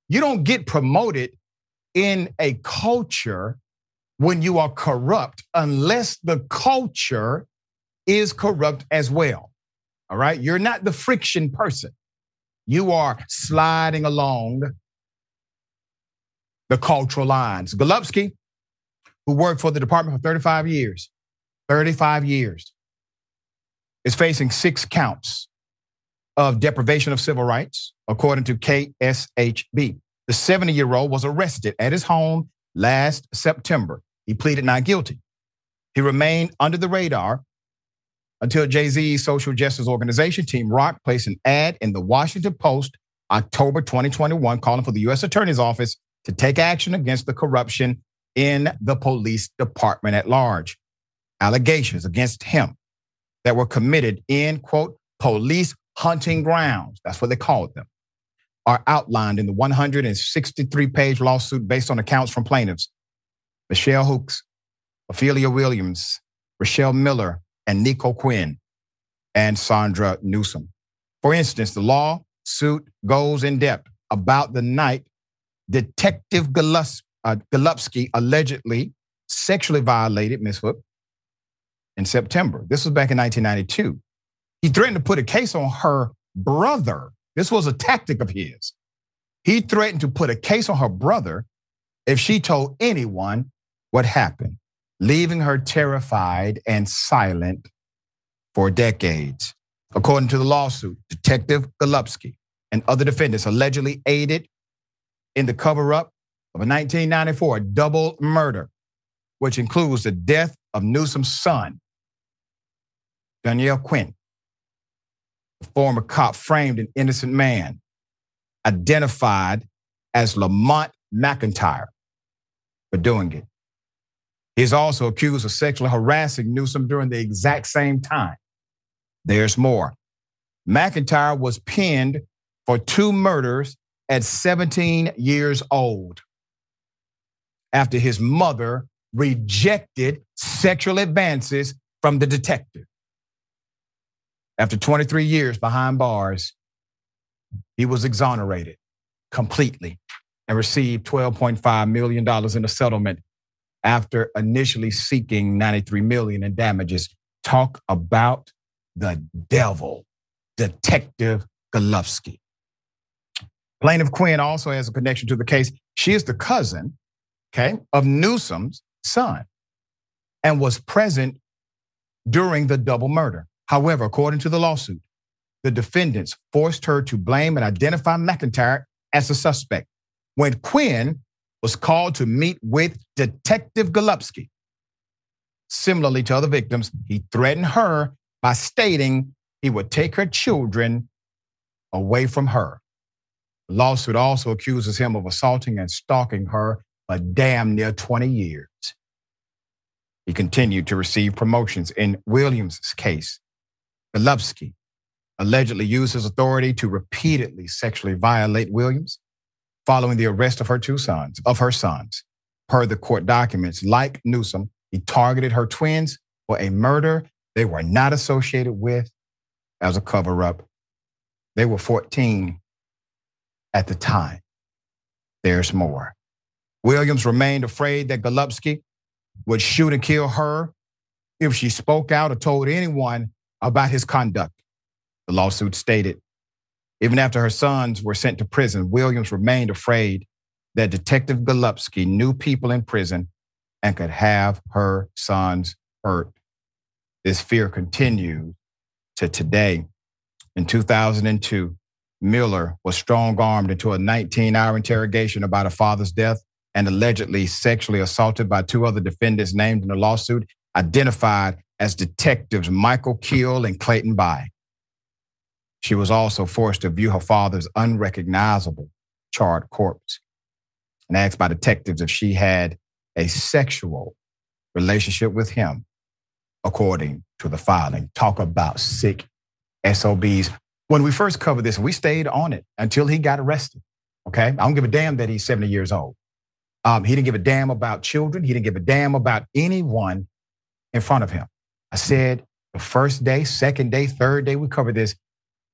Speaker 1: You don't get promoted in a culture when you are corrupt unless the culture is corrupt as well. All right. You're not the friction person. You are sliding along the cultural lines. Golubski, who worked for the department for 35 years, 35 years, is facing six counts of deprivation of civil rights, according to KSHB. The 70 year old was arrested at his home last September. He pleaded not guilty. He remained under the radar until Jay Z's social justice organization, Team Roc, placed an ad in the Washington Post October 2021 calling for the U.S. Attorney's Office to take action against the corruption in the police department at large. Allegations against him that were committed in, quote, police hunting grounds, that's what they called them, are outlined in the 163 page lawsuit based on accounts from plaintiffs Michelle Hooks, Ophelia Williams, Rochelle Miller, and Niko Quinn, and Sandra Newsom. For instance, the lawsuit goes in depth about the night Detective Golubski uh, allegedly sexually violated Ms. Hook in September. This was back in 1992. He threatened to put a case on her brother. This was a tactic of his. He threatened to put a case on her brother if she told anyone what happened, leaving her terrified and silent for decades. According to the lawsuit, Detective Golubski and other defendants allegedly aided in the cover up of a 1994 double murder, which includes the death of Newsom's son, Doniel Quinn. The former cop framed an innocent man, identified as Lamont McIntyre, for doing it. He is also accused of sexually harassing Newsom during the exact same time. There's more. McIntyre was pinned for two murders at 17 years old after his mother rejected sexual advances from the detective. After 23 years behind bars, he was exonerated completely and received $12.5 million in a settlement after initially seeking 93 million in damages. Talk about the devil, Detective Golubski. Plaintiff Quinn also has a connection to the case. She is the cousin, okay, of Newsom's son and was present during the double murder. However, according to the lawsuit, the defendants forced her to blame and identify McIntyre as a suspect. When Quinn was called to meet with Detective Golubski, similarly to other victims, he threatened her by stating he would take her children away from her. The lawsuit also accuses him of assaulting and stalking her for damn near 20 years. He continued to receive promotions. In Williams' case, Golubski allegedly used his authority to repeatedly sexually violate Williams following the arrest of her two sons, of her sons. Per the court documents, like Newsom, he targeted her twins for a murder they were not associated with as a cover up. They were 14 at the time. There's more. Williams remained afraid that Golubski would shoot and kill her if she spoke out or told anyone about his conduct. The lawsuit stated even after her sons were sent to prison, Williams remained afraid that Detective Golubski knew people in prison and could have her sons hurt. This fear continued to today. In 2002, Miller was strong armed into a 19 hour interrogation about a father's death and allegedly sexually assaulted by two other defendants named in the lawsuit, identified as detectives Michael Keel and Clayton By. She was also forced to view her father's unrecognizable charred corpse and asked by detectives if she had a sexual relationship with him, according to the filing. Talk about sick SOBs. When we first covered this, we stayed on it until he got arrested. Okay. I don't give a damn that he's 70 years old. Um, he didn't give a damn about children. He didn't give a damn about anyone in front of him. I said the first day, second day, third day we covered this.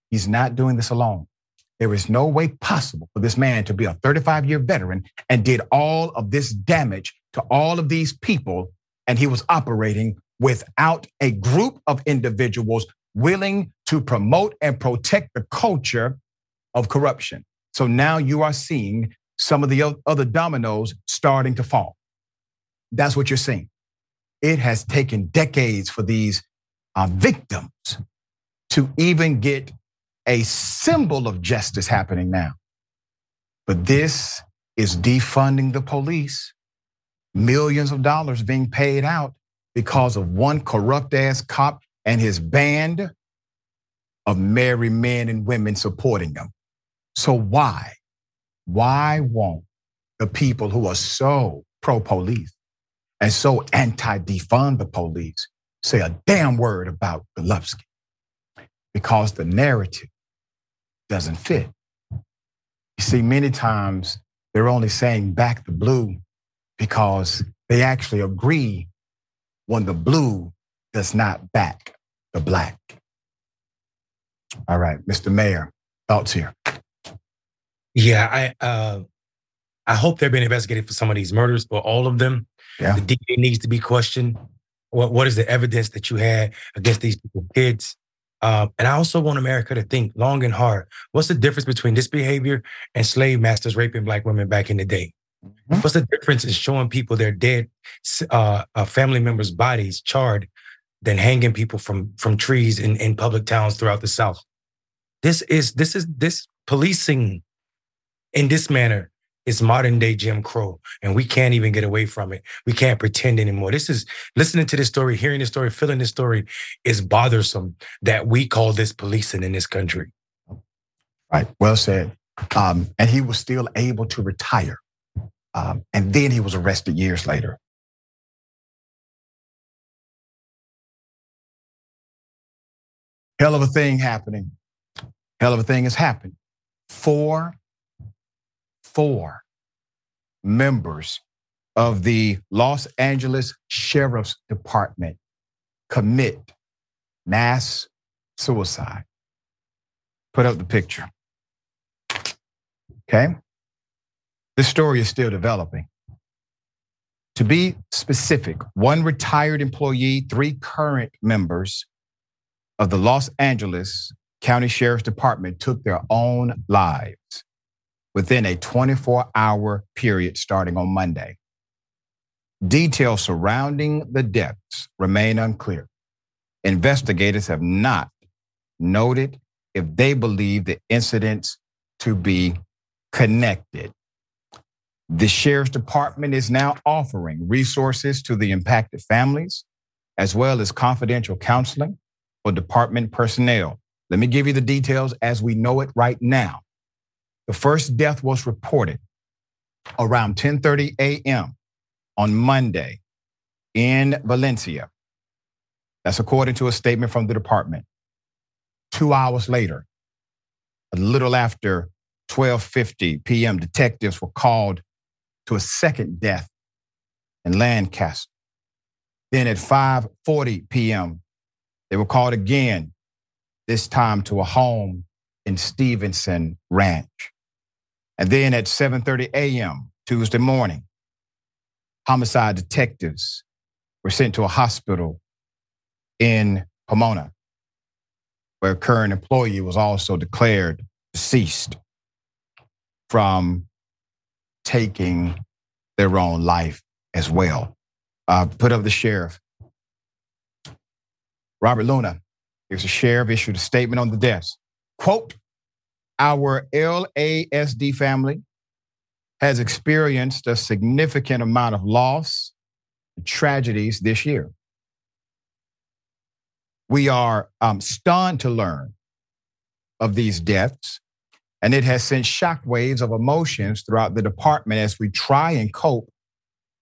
Speaker 1: He's not doing this alone. There is no way possible for this man to be a 35 year veteran and did all of this damage to all of these people. And he was operating without a group of individuals willing to promote and protect the culture of corruption. So now you are seeing some of the other dominoes starting to fall. That's what you're seeing. It has taken decades for these uh, victims to even get a symbol of justice happening now. But this is defunding the police, millions of dollars being paid out because of one corrupt ass cop and his band of merry men and women supporting them. So why? Why won't the people who are so pro police and so anti defund the police say a damn word about Golubski? Because the narrative doesn't fit. You see, many times they're only saying back the blue because they actually agree when the blue does not back the black. All right, Mr. Mayor, thoughts here.
Speaker 6: Yeah, I uh, I hope they're being investigated for some of these murders, but all of them.
Speaker 1: Yeah.
Speaker 6: The DNA needs to be questioned. What what is the evidence that you had against these kids? Um, and I also want America to think long and hard. What's the difference between this behavior and slave masters raping black women back in the day? Mm-hmm. What's the difference in showing people their dead uh, uh, family members' bodies charred than hanging people from from trees in, in public towns throughout the South? This is this is this policing in this manner is modern day Jim Crow, and we can't even get away from it. We can't pretend anymore. This is listening to this story, hearing this story, feeling this story is bothersome that we call this policing in this country.
Speaker 1: Right. Well said. Um, and he was still able to retire. Um, and then he was arrested years later. Hell of a thing happening. Hell of a thing has happened. Four four members of the Los Angeles Sheriff's Department commit mass suicide. Put up the picture. Okay? This story is still developing. To be specific, one retired employee, three current members of the Los Angeles County Sheriff's Department took their own lives within a 24 hour period starting on Monday. Details surrounding the deaths remain unclear. Investigators have not noted if they believe the incidents to be connected. The sheriff's department is now offering resources to the impacted families, as well as confidential counseling for department personnel. Let me give you the details as we know it right now. The first death was reported around 10:30 a.m. on Monday in Valencia. That's according to a statement from the department. 2 hours later, a little after 12:50 p.m., detectives were called to a second death in Lancaster. Then at 5:40 p.m., they were called again, this time to a home in Stevenson Ranch. And then at 7:30 a.m. Tuesday morning, homicide detectives were sent to a hospital in Pomona, where a current employee was also declared deceased from taking their own life as well. Uh, put up the sheriff. Robert Luna, here's a sheriff, issued a statement on the deaths. Quote, our LASD family has experienced a significant amount of loss and tragedies this year. We are um, stunned to learn of these deaths, and it has sent shockwaves of emotions throughout the department as we try and cope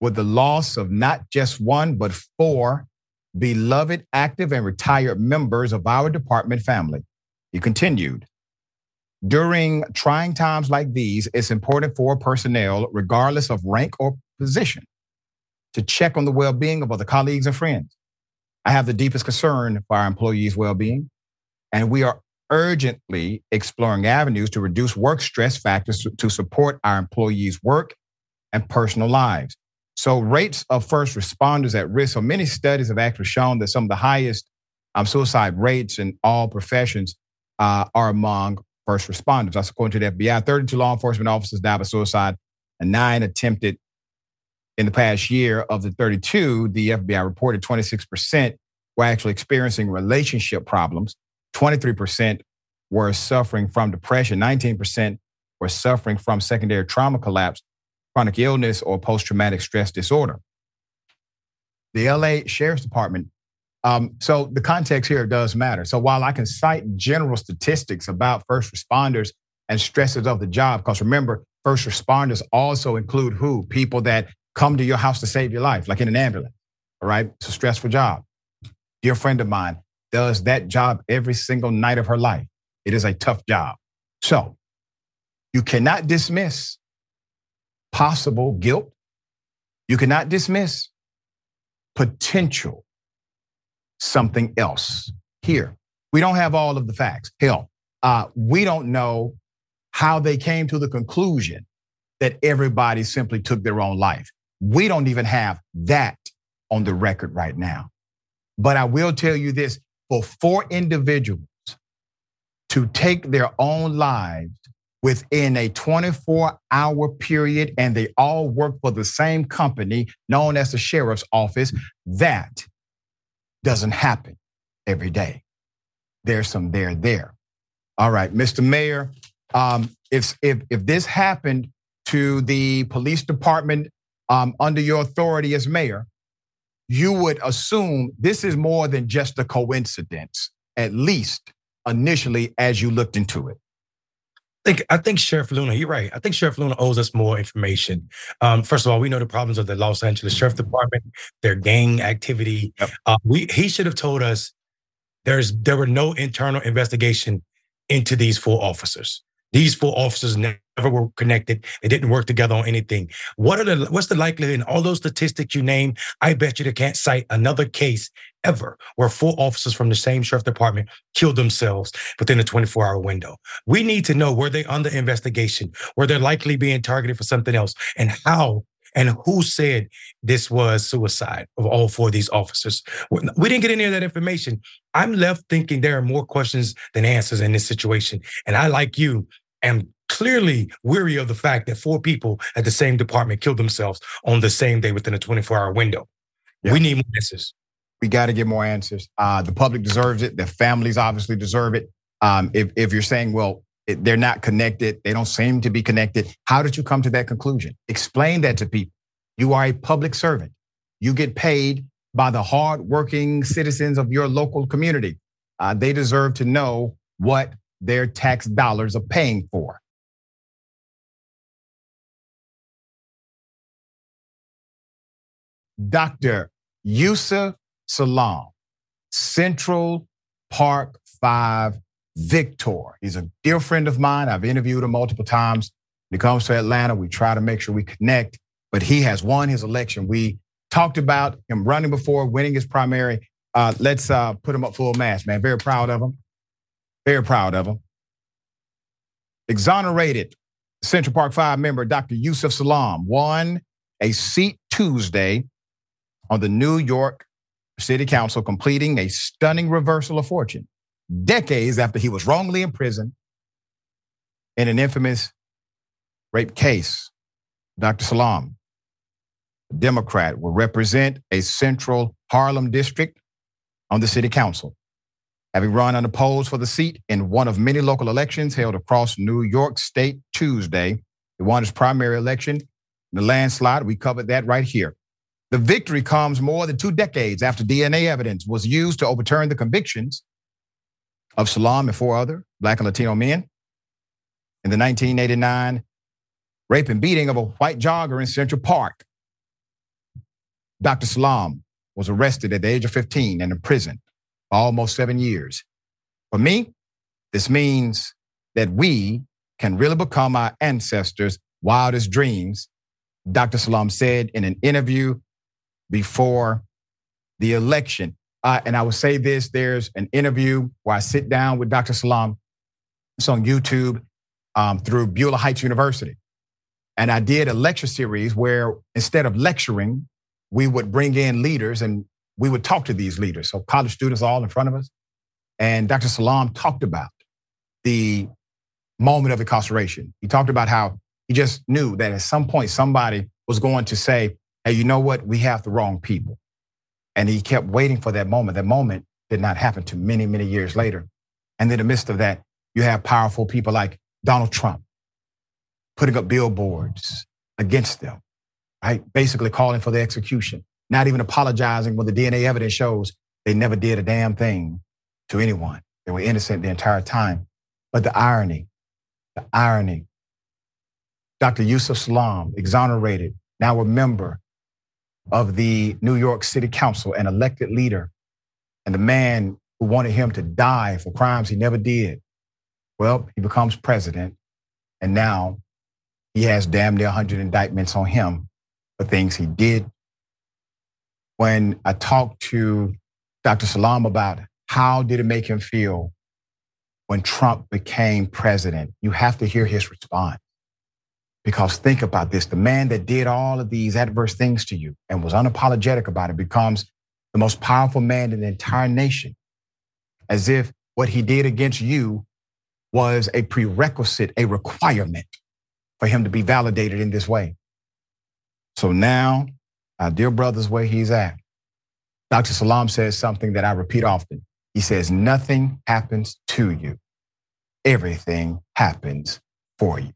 Speaker 1: with the loss of not just one, but four beloved, active, and retired members of our department family. He continued during trying times like these, it's important for personnel, regardless of rank or position, to check on the well being of other colleagues and friends. I have the deepest concern for our employees' well being, and we are urgently exploring avenues to reduce work stress factors to, support our employees' work and personal lives. So, rates of first responders at risk. So, many studies have actually shown that some of the highest um, suicide rates in all professions uh, are among first responders. That's according to the FBI. 32 law enforcement officers died by suicide, and nine attempted in the past year. Of the 32, the FBI reported 26% were actually experiencing relationship problems, 23% were suffering from depression, 19% were suffering from secondary trauma collapse, chronic illness, or post traumatic stress disorder. The LA Sheriff's Department um, so the context here does matter. So while I can cite general statistics about first responders and stresses of the job, because remember, first responders also include who? People that come to your house to save your life, like in an ambulance. All right. It's a stressful job. Dear friend of mine does that job every single night of her life. It is a tough job. So you cannot dismiss possible guilt. You cannot dismiss potential something else here. We don't have all of the facts. Hell, uh, we don't know how they came to the conclusion that everybody simply took their own life. We don't even have that on the record right now. But I will tell you this for four individuals to take their own lives within a 24 hour period and they all work for the same company known as the sheriff's office, that doesn't happen every day. There's some there there. All right, Mr. Mayor, um, if, if, if this happened to the police department um, under your authority as mayor, you would assume this is more than just a coincidence, at least initially as you looked into it.
Speaker 6: I think I think Sheriff Luna, you're right. I think Sheriff Luna owes us more information. Um, first of all, we know the problems of the Los Angeles Sheriff Department, their gang activity. Yep. Uh, we he should have told us there's there were no internal investigation into these four officers. These four officers never were connected. They didn't work together on anything. What are the what's the likelihood in all those statistics you name? I bet you they can't cite another case ever where four officers from the same sheriff department killed themselves within a 24 hour window. We need to know were they under investigation? Were they likely being targeted for something else? And how and who said this was suicide of all four of these officers. We didn't get any of that information. I'm left thinking there are more questions than answers in this situation. And I, like you, am clearly weary of the fact that four people at the same department killed themselves on the same day within a 24 hour window. Yeah. We need more answers.
Speaker 1: We got to get more answers. Uh, the public deserves it. The families obviously deserve it. Um, if, if you're saying, well, they're not connected, they don't seem to be connected, how did you come to that conclusion? Explain that to people. You are a public servant. You get paid by the hardworking citizens of your local community. Uh, they deserve to know what their tax dollars are paying for. Dr. Yusef Salaam, Central Park 5 Victor. He's a dear friend of mine. I've interviewed him multiple times. When he comes to Atlanta, we try to make sure we connect, but he has won his election. We talked about him running before, winning his primary. Uh, let's uh, put him up full mass, man. Very proud of him. Very proud of him. Exonerated Central Park 5 member Dr. Yusef Salaam won a seat Tuesday on the New York City Council, completing a stunning reversal of fortune decades after he was wrongly imprisoned in an infamous rape case. Dr. Salaam, a Democrat, will represent a central Harlem district on the city council having run unopposed for the seat in one of many local elections held across New York State Tuesday. He won his primary election in the landslide. We covered that right here. The victory comes more than two decades after DNA evidence was used to overturn the convictions of Salaam and four other Black and Latino men in the 1989 rape and beating of a white jogger in Central Park. Dr. Salaam was arrested at the age of 15 and imprisoned almost seven years. For me, this means that we can really become our ancestors' wildest dreams, Dr. Salaam said in an interview before the election. Uh, and I will say this there's an interview where I sit down with Dr. Salaam. It's on YouTube um, through Beulah Heights University. And I did a lecture series where instead of lecturing, we would bring in leaders and we would talk to these leaders. So college students all in front of us. And Dr. Salaam talked about the moment of incarceration. He talked about how he just knew that at some point somebody was going to say, hey, you know what? We have the wrong people. And he kept waiting for that moment. That moment did not happen to many, many years later. And in the midst of that, you have powerful people like Donald Trump putting up billboards against them, right? Basically calling for the execution not even apologizing when the DNA evidence shows they never did a damn thing to anyone. They were innocent the entire time. But the irony, the irony, Dr. Yusef Salaam, exonerated, now a member of the New York City Council, an elected leader, and the man who wanted him to die for crimes he never did. Well, he becomes president, and now he has damn near 100 indictments on him for things he did when I talked to Dr. Salaam about how did it make him feel when Trump became president, you have to hear his response. Because think about this the man that did all of these adverse things to you and was unapologetic about it becomes the most powerful man in the entire nation, as if what he did against you was a prerequisite, a requirement for him to be validated in this way. So now, dear brother's where he's at. Dr. Salaam says something that I repeat often. He says, Nothing happens to you, everything happens for you.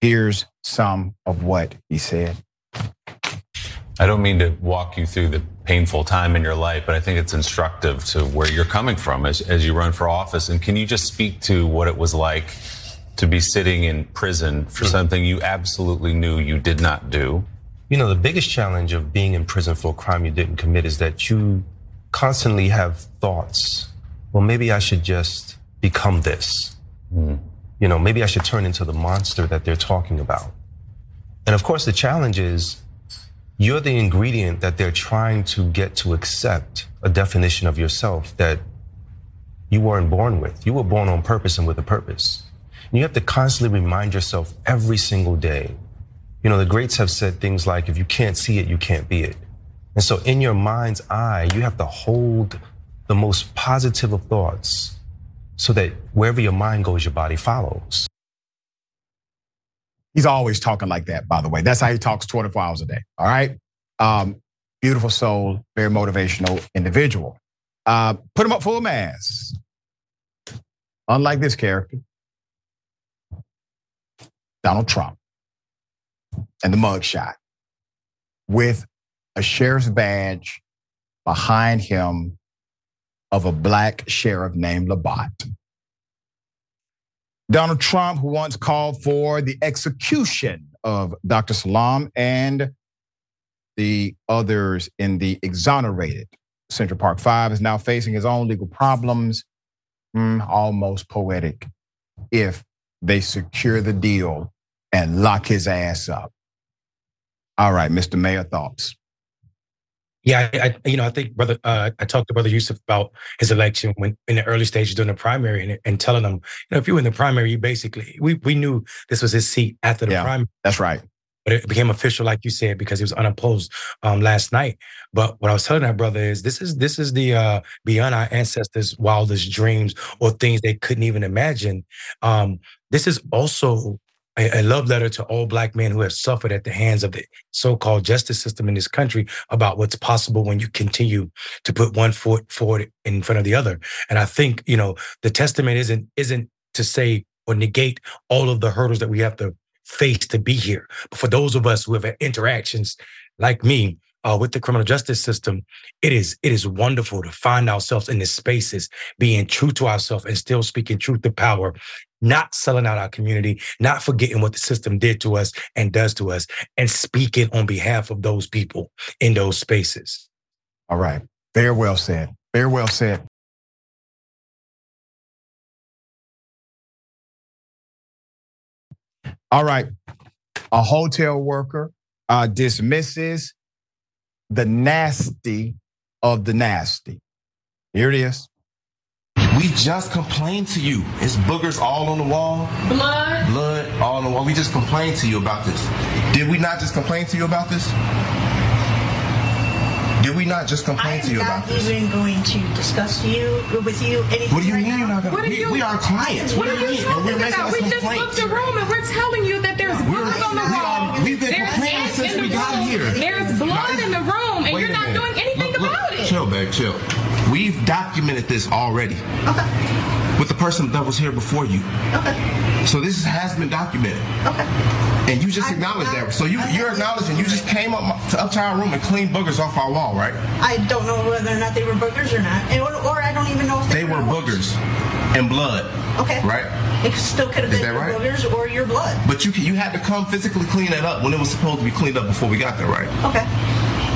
Speaker 1: Here's some of what he said.
Speaker 13: I don't mean to walk you through the painful time in your life, but I think it's instructive to where you're coming from as, as you run for office. And can you just speak to what it was like to be sitting in prison for something you absolutely knew you did not do?
Speaker 14: You know, the biggest challenge of being in prison for a crime you didn't commit is that you constantly have thoughts. Well, maybe I should just become this. Mm. You know, maybe I should turn into the monster that they're talking about. And of course, the challenge is you're the ingredient that they're trying to get to accept a definition of yourself that you weren't born with. You were born on purpose and with a purpose. And you have to constantly remind yourself every single day. You know, the greats have said things like, if you can't see it, you can't be it. And so in your mind's eye, you have to hold the most positive of thoughts so that wherever your mind goes, your body follows.
Speaker 1: He's always talking like that, by the way. That's how he talks 24 hours a day. All right. Um, beautiful soul, very motivational individual. Uh, put him up full mass. Unlike this character, Donald Trump, and the mugshot with a sheriff's badge behind him of a black sheriff named Labat. Donald Trump, who once called for the execution of Dr. Salaam and the others in the exonerated Central Park Five, is now facing his own legal problems. Mm, almost poetic if they secure the deal and lock his ass up. All right, Mr. Mayor, thoughts?
Speaker 6: Yeah, I, I, you know, I think brother, uh, I talked to brother Yusef about his election when in the early stages during the primary, and, and telling him, you know, if you were in the primary, you basically we we knew this was his seat after the
Speaker 1: yeah,
Speaker 6: primary.
Speaker 1: That's right.
Speaker 6: But it became official, like you said, because he was unopposed um, last night. But what I was telling that brother is, this is this is the uh, beyond our ancestors' wildest dreams or things they couldn't even imagine. Um, this is also a, love letter to all black men who have suffered at the hands of the so-called justice system in this country about what's possible when you continue to put one foot forward in front of the other. And I think, you know, the testament isn't isn't to say or negate all of the hurdles that we have to face to be here. But for those of us who have interactions like me, uh, with the criminal justice system, it is it is wonderful to find ourselves in these spaces, being true to ourselves and still speaking truth to power, not selling out our community, not forgetting what the system did to us and does to us, and speaking on behalf of those people in those spaces.
Speaker 1: All right. Very well said. Very well said. All right. A hotel worker uh, dismisses the nasty of the nasty. Here it is.
Speaker 15: We just complained to you. It's boogers all on the wall.
Speaker 8: Blood.
Speaker 15: Blood all on the wall. We just complained to you about this. Did we not just complain to you about this? Did we not just complain to you about this?
Speaker 16: I'm not even going to discuss you with you anything.
Speaker 15: What do you
Speaker 16: right
Speaker 15: mean you're not going to? We,
Speaker 8: you,
Speaker 15: we are clients.
Speaker 8: What, what are you talking about? We just booked a room and we're telling you that there's blood on the wall.
Speaker 15: We have been complaining since we got
Speaker 8: room.
Speaker 15: here.
Speaker 8: There's blood in the room and you're not doing anything
Speaker 15: look, look,
Speaker 8: about it.
Speaker 15: Chill, babe, chill. We've documented this already.
Speaker 16: Okay.
Speaker 15: With the person that was here before you.
Speaker 16: Okay.
Speaker 15: So this has been documented.
Speaker 16: Okay.
Speaker 15: And you just acknowledged that. So you, you're acknowledging you just came up to, up to our room and cleaned boogers off our wall, right?
Speaker 16: I don't know whether or not they were boogers or not. And, or I don't even know if they,
Speaker 15: they were boogers and blood.
Speaker 16: Okay.
Speaker 15: Right?
Speaker 16: It still could have been
Speaker 15: right?
Speaker 16: boogers or your blood.
Speaker 15: But you you had to come physically clean it up when it was supposed to be cleaned up before we got there, right?
Speaker 16: Okay.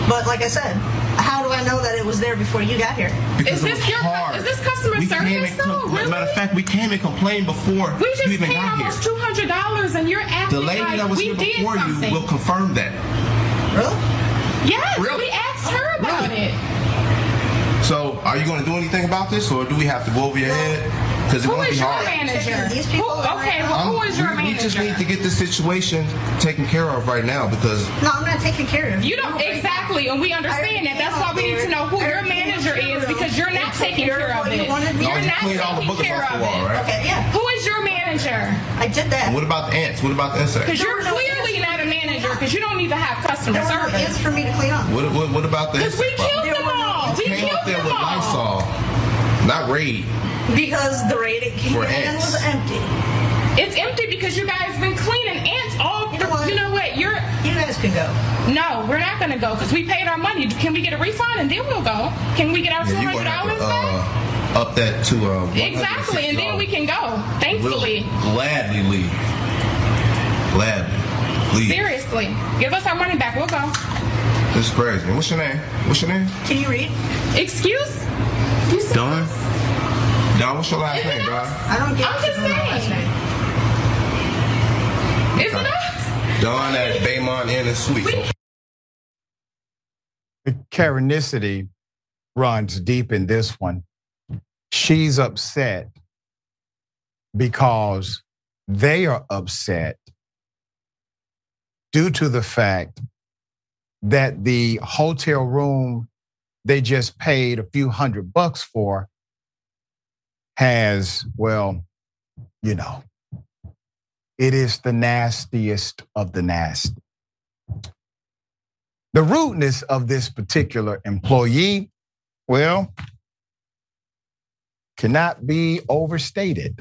Speaker 16: But like I said, how do I know that it was there before you got here?
Speaker 15: Because
Speaker 8: is this your
Speaker 15: hard.
Speaker 8: is this customer
Speaker 15: we
Speaker 8: service though?
Speaker 15: Com-
Speaker 8: really?
Speaker 15: Matter of fact, we came and complained before
Speaker 8: we just
Speaker 15: you even
Speaker 8: paid
Speaker 15: got
Speaker 8: almost two hundred dollars, and you're acting
Speaker 15: The lady
Speaker 8: like
Speaker 15: that was
Speaker 8: we
Speaker 15: here before
Speaker 8: something.
Speaker 15: you will confirm that.
Speaker 16: Really?
Speaker 8: Yes,
Speaker 15: Really?
Speaker 8: we asked her about
Speaker 15: Really?
Speaker 8: it.
Speaker 15: So, are you going to do anything about this, or do we have to go over your head? Because it
Speaker 8: Who
Speaker 15: won't
Speaker 8: is
Speaker 15: be
Speaker 8: your
Speaker 15: hard.
Speaker 8: manager? Who, okay, well,
Speaker 15: I'm-
Speaker 8: who is your
Speaker 15: we,
Speaker 8: manager?
Speaker 15: we just need to get this situation taken care of right now because
Speaker 16: No, I'm not taking care of it.
Speaker 8: You don't exactly, and we understand that. That's why we need to know who your manager is because you're not taking care of it.
Speaker 15: No,
Speaker 8: You're
Speaker 15: you
Speaker 8: not
Speaker 15: cleaned all the
Speaker 8: taking
Speaker 15: boogers
Speaker 8: care
Speaker 15: off the
Speaker 8: of
Speaker 15: wall,
Speaker 8: it.
Speaker 15: right?
Speaker 16: Okay, yeah.
Speaker 8: Who is your manager?
Speaker 16: I did that.
Speaker 15: And what about the ants? What about the insects?
Speaker 8: Because you're clearly not a manager because you don't even have customer
Speaker 16: There were
Speaker 8: service.
Speaker 16: ants for me to clean up.
Speaker 15: What, what, what about the
Speaker 8: Because we
Speaker 15: insect problem?
Speaker 8: killed them all. We
Speaker 15: Came up
Speaker 8: killed
Speaker 15: there
Speaker 8: them
Speaker 15: with
Speaker 8: all.
Speaker 15: Lysol, not Raid.
Speaker 16: Because the rating came
Speaker 15: For
Speaker 16: in and
Speaker 15: ants.
Speaker 16: was empty.
Speaker 8: It's empty because you guys been cleaning ants all.
Speaker 16: You know what?
Speaker 8: You know what? You're.
Speaker 16: You guys can go.
Speaker 8: No, we're not gonna go because we paid our money. Can we get a refund and then we'll go? Can we get our two
Speaker 15: Yeah, you
Speaker 8: hundred
Speaker 15: gonna have
Speaker 8: dollars back?
Speaker 15: uh, up that to uh,
Speaker 8: Exactly, and then we can go. Thankfully,
Speaker 15: We'll gladly leave. Gladly leave.
Speaker 8: seriously, give us our money back. We'll go.
Speaker 15: This is crazy. What's your name? What's your name?
Speaker 16: Can you read?
Speaker 8: Excuse?
Speaker 15: Don. Don, what's your last name, Don?
Speaker 16: I don't get
Speaker 8: I'm just saying.
Speaker 16: name.
Speaker 8: Is it us?
Speaker 15: Don at Baymont Inn and Suites.
Speaker 1: The Karenicity runs deep in this one. She's upset because they are upset due to the fact that the hotel room they just paid a few hundred bucks for has, well, you know, it is the nastiest of the nasty. The rudeness of this particular employee, well, cannot be overstated.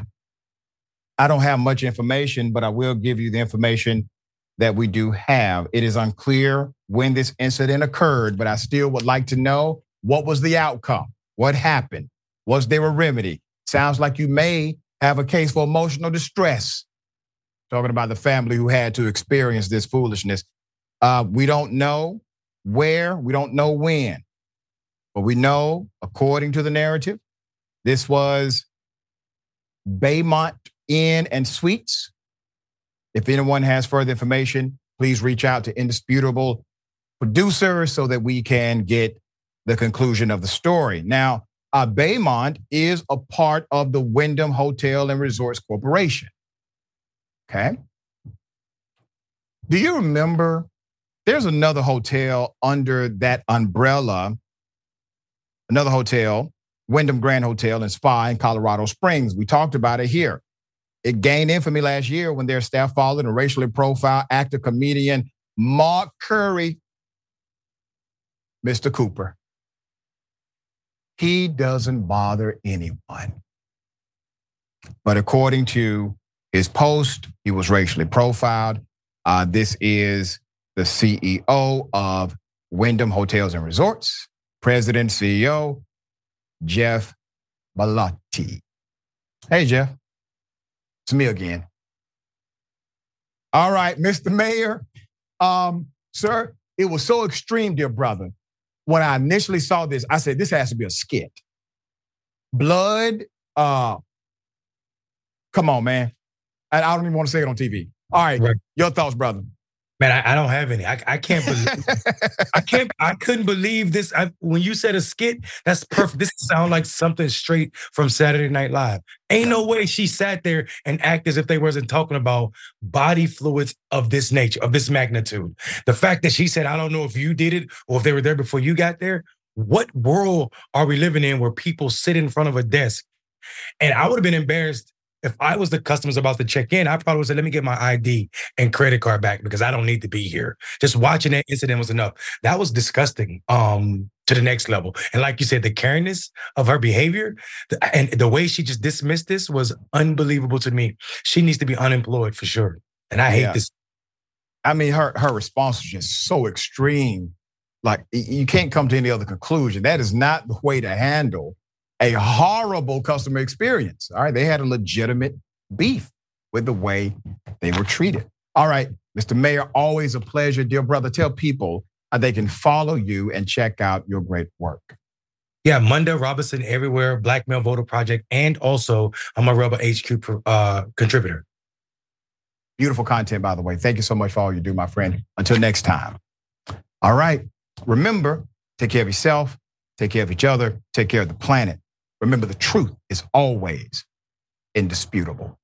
Speaker 1: I don't have much information, but I will give you the information that we do have. It is unclear when this incident occurred, but I still would like to know what was the outcome? What happened? Was there a remedy? Sounds like you may have a case for emotional distress. Talking about the family who had to experience this foolishness. Uh, we don't know where, we don't know when, but we know, according to the narrative, this was Baymont Inn and Suites. If anyone has further information, please reach out to Indisputable Producers so that we can get the conclusion of the story. Now, uh, Baymont is a part of the Wyndham Hotel and Resorts Corporation. Okay. Do you remember there's another hotel under that umbrella, another hotel, Wyndham Grand Hotel and Spa in Colorado Springs. We talked about it here. It gained infamy last year when their staff followed a racially profiled actor comedian Mark Curry, Mr. Cooper. He doesn't bother anyone. But according to his post, he was racially profiled. Uh, this is the CEO of Wyndham Hotels and Resorts, President CEO Geoff Ballotti. Hey, Geoff. It's me again. All right, Mr. Mayor. Um, sir, it was so extreme, dear brother. When I initially saw this, I said, this has to be a skit. Blood, uh, come on, man. I, I don't even want to say it on TV. All right,
Speaker 6: Right.
Speaker 1: your thoughts, brother.
Speaker 6: Man, I, I don't have any. I, I can't believe. I can't. I couldn't believe this. I, when you said a skit, that's perfect. This sounds like something straight from Saturday Night Live. Ain't no way she sat there and act as if they wasn't talking about body fluids of this nature, of this magnitude. The fact that she said, "I don't know if you did it or if they were there before you got there." What world are we living in where people sit in front of a desk? And I would have been embarrassed if I was the customers about to check in, I probably would say, let me get my ID and credit card back because I don't need to be here. Just watching that incident was enough. That was disgusting um, to the next level. And like you said, the careness of her behavior and the way she just dismissed this was unbelievable to me. She needs to be unemployed for sure. And I hate
Speaker 1: Yeah.
Speaker 6: this.
Speaker 1: I mean, her her response was just so extreme. Like you can't come to any other conclusion. That is not the way to handle a horrible customer experience. All right, they had a legitimate beef with the way they were treated. All right, Mr. Mayor, always a pleasure, dear brother. Tell people how they can follow you and check out your great work.
Speaker 6: Yeah, Mondale Robinson everywhere, Black Male Voter Project, and also I'm a Rebel HQ uh, contributor.
Speaker 1: Beautiful content, by the way. Thank you so much for all you do, my friend. Until next time. All right. Remember, take care of yourself, take care of each other, take care of the planet. Remember, the truth is always indisputable.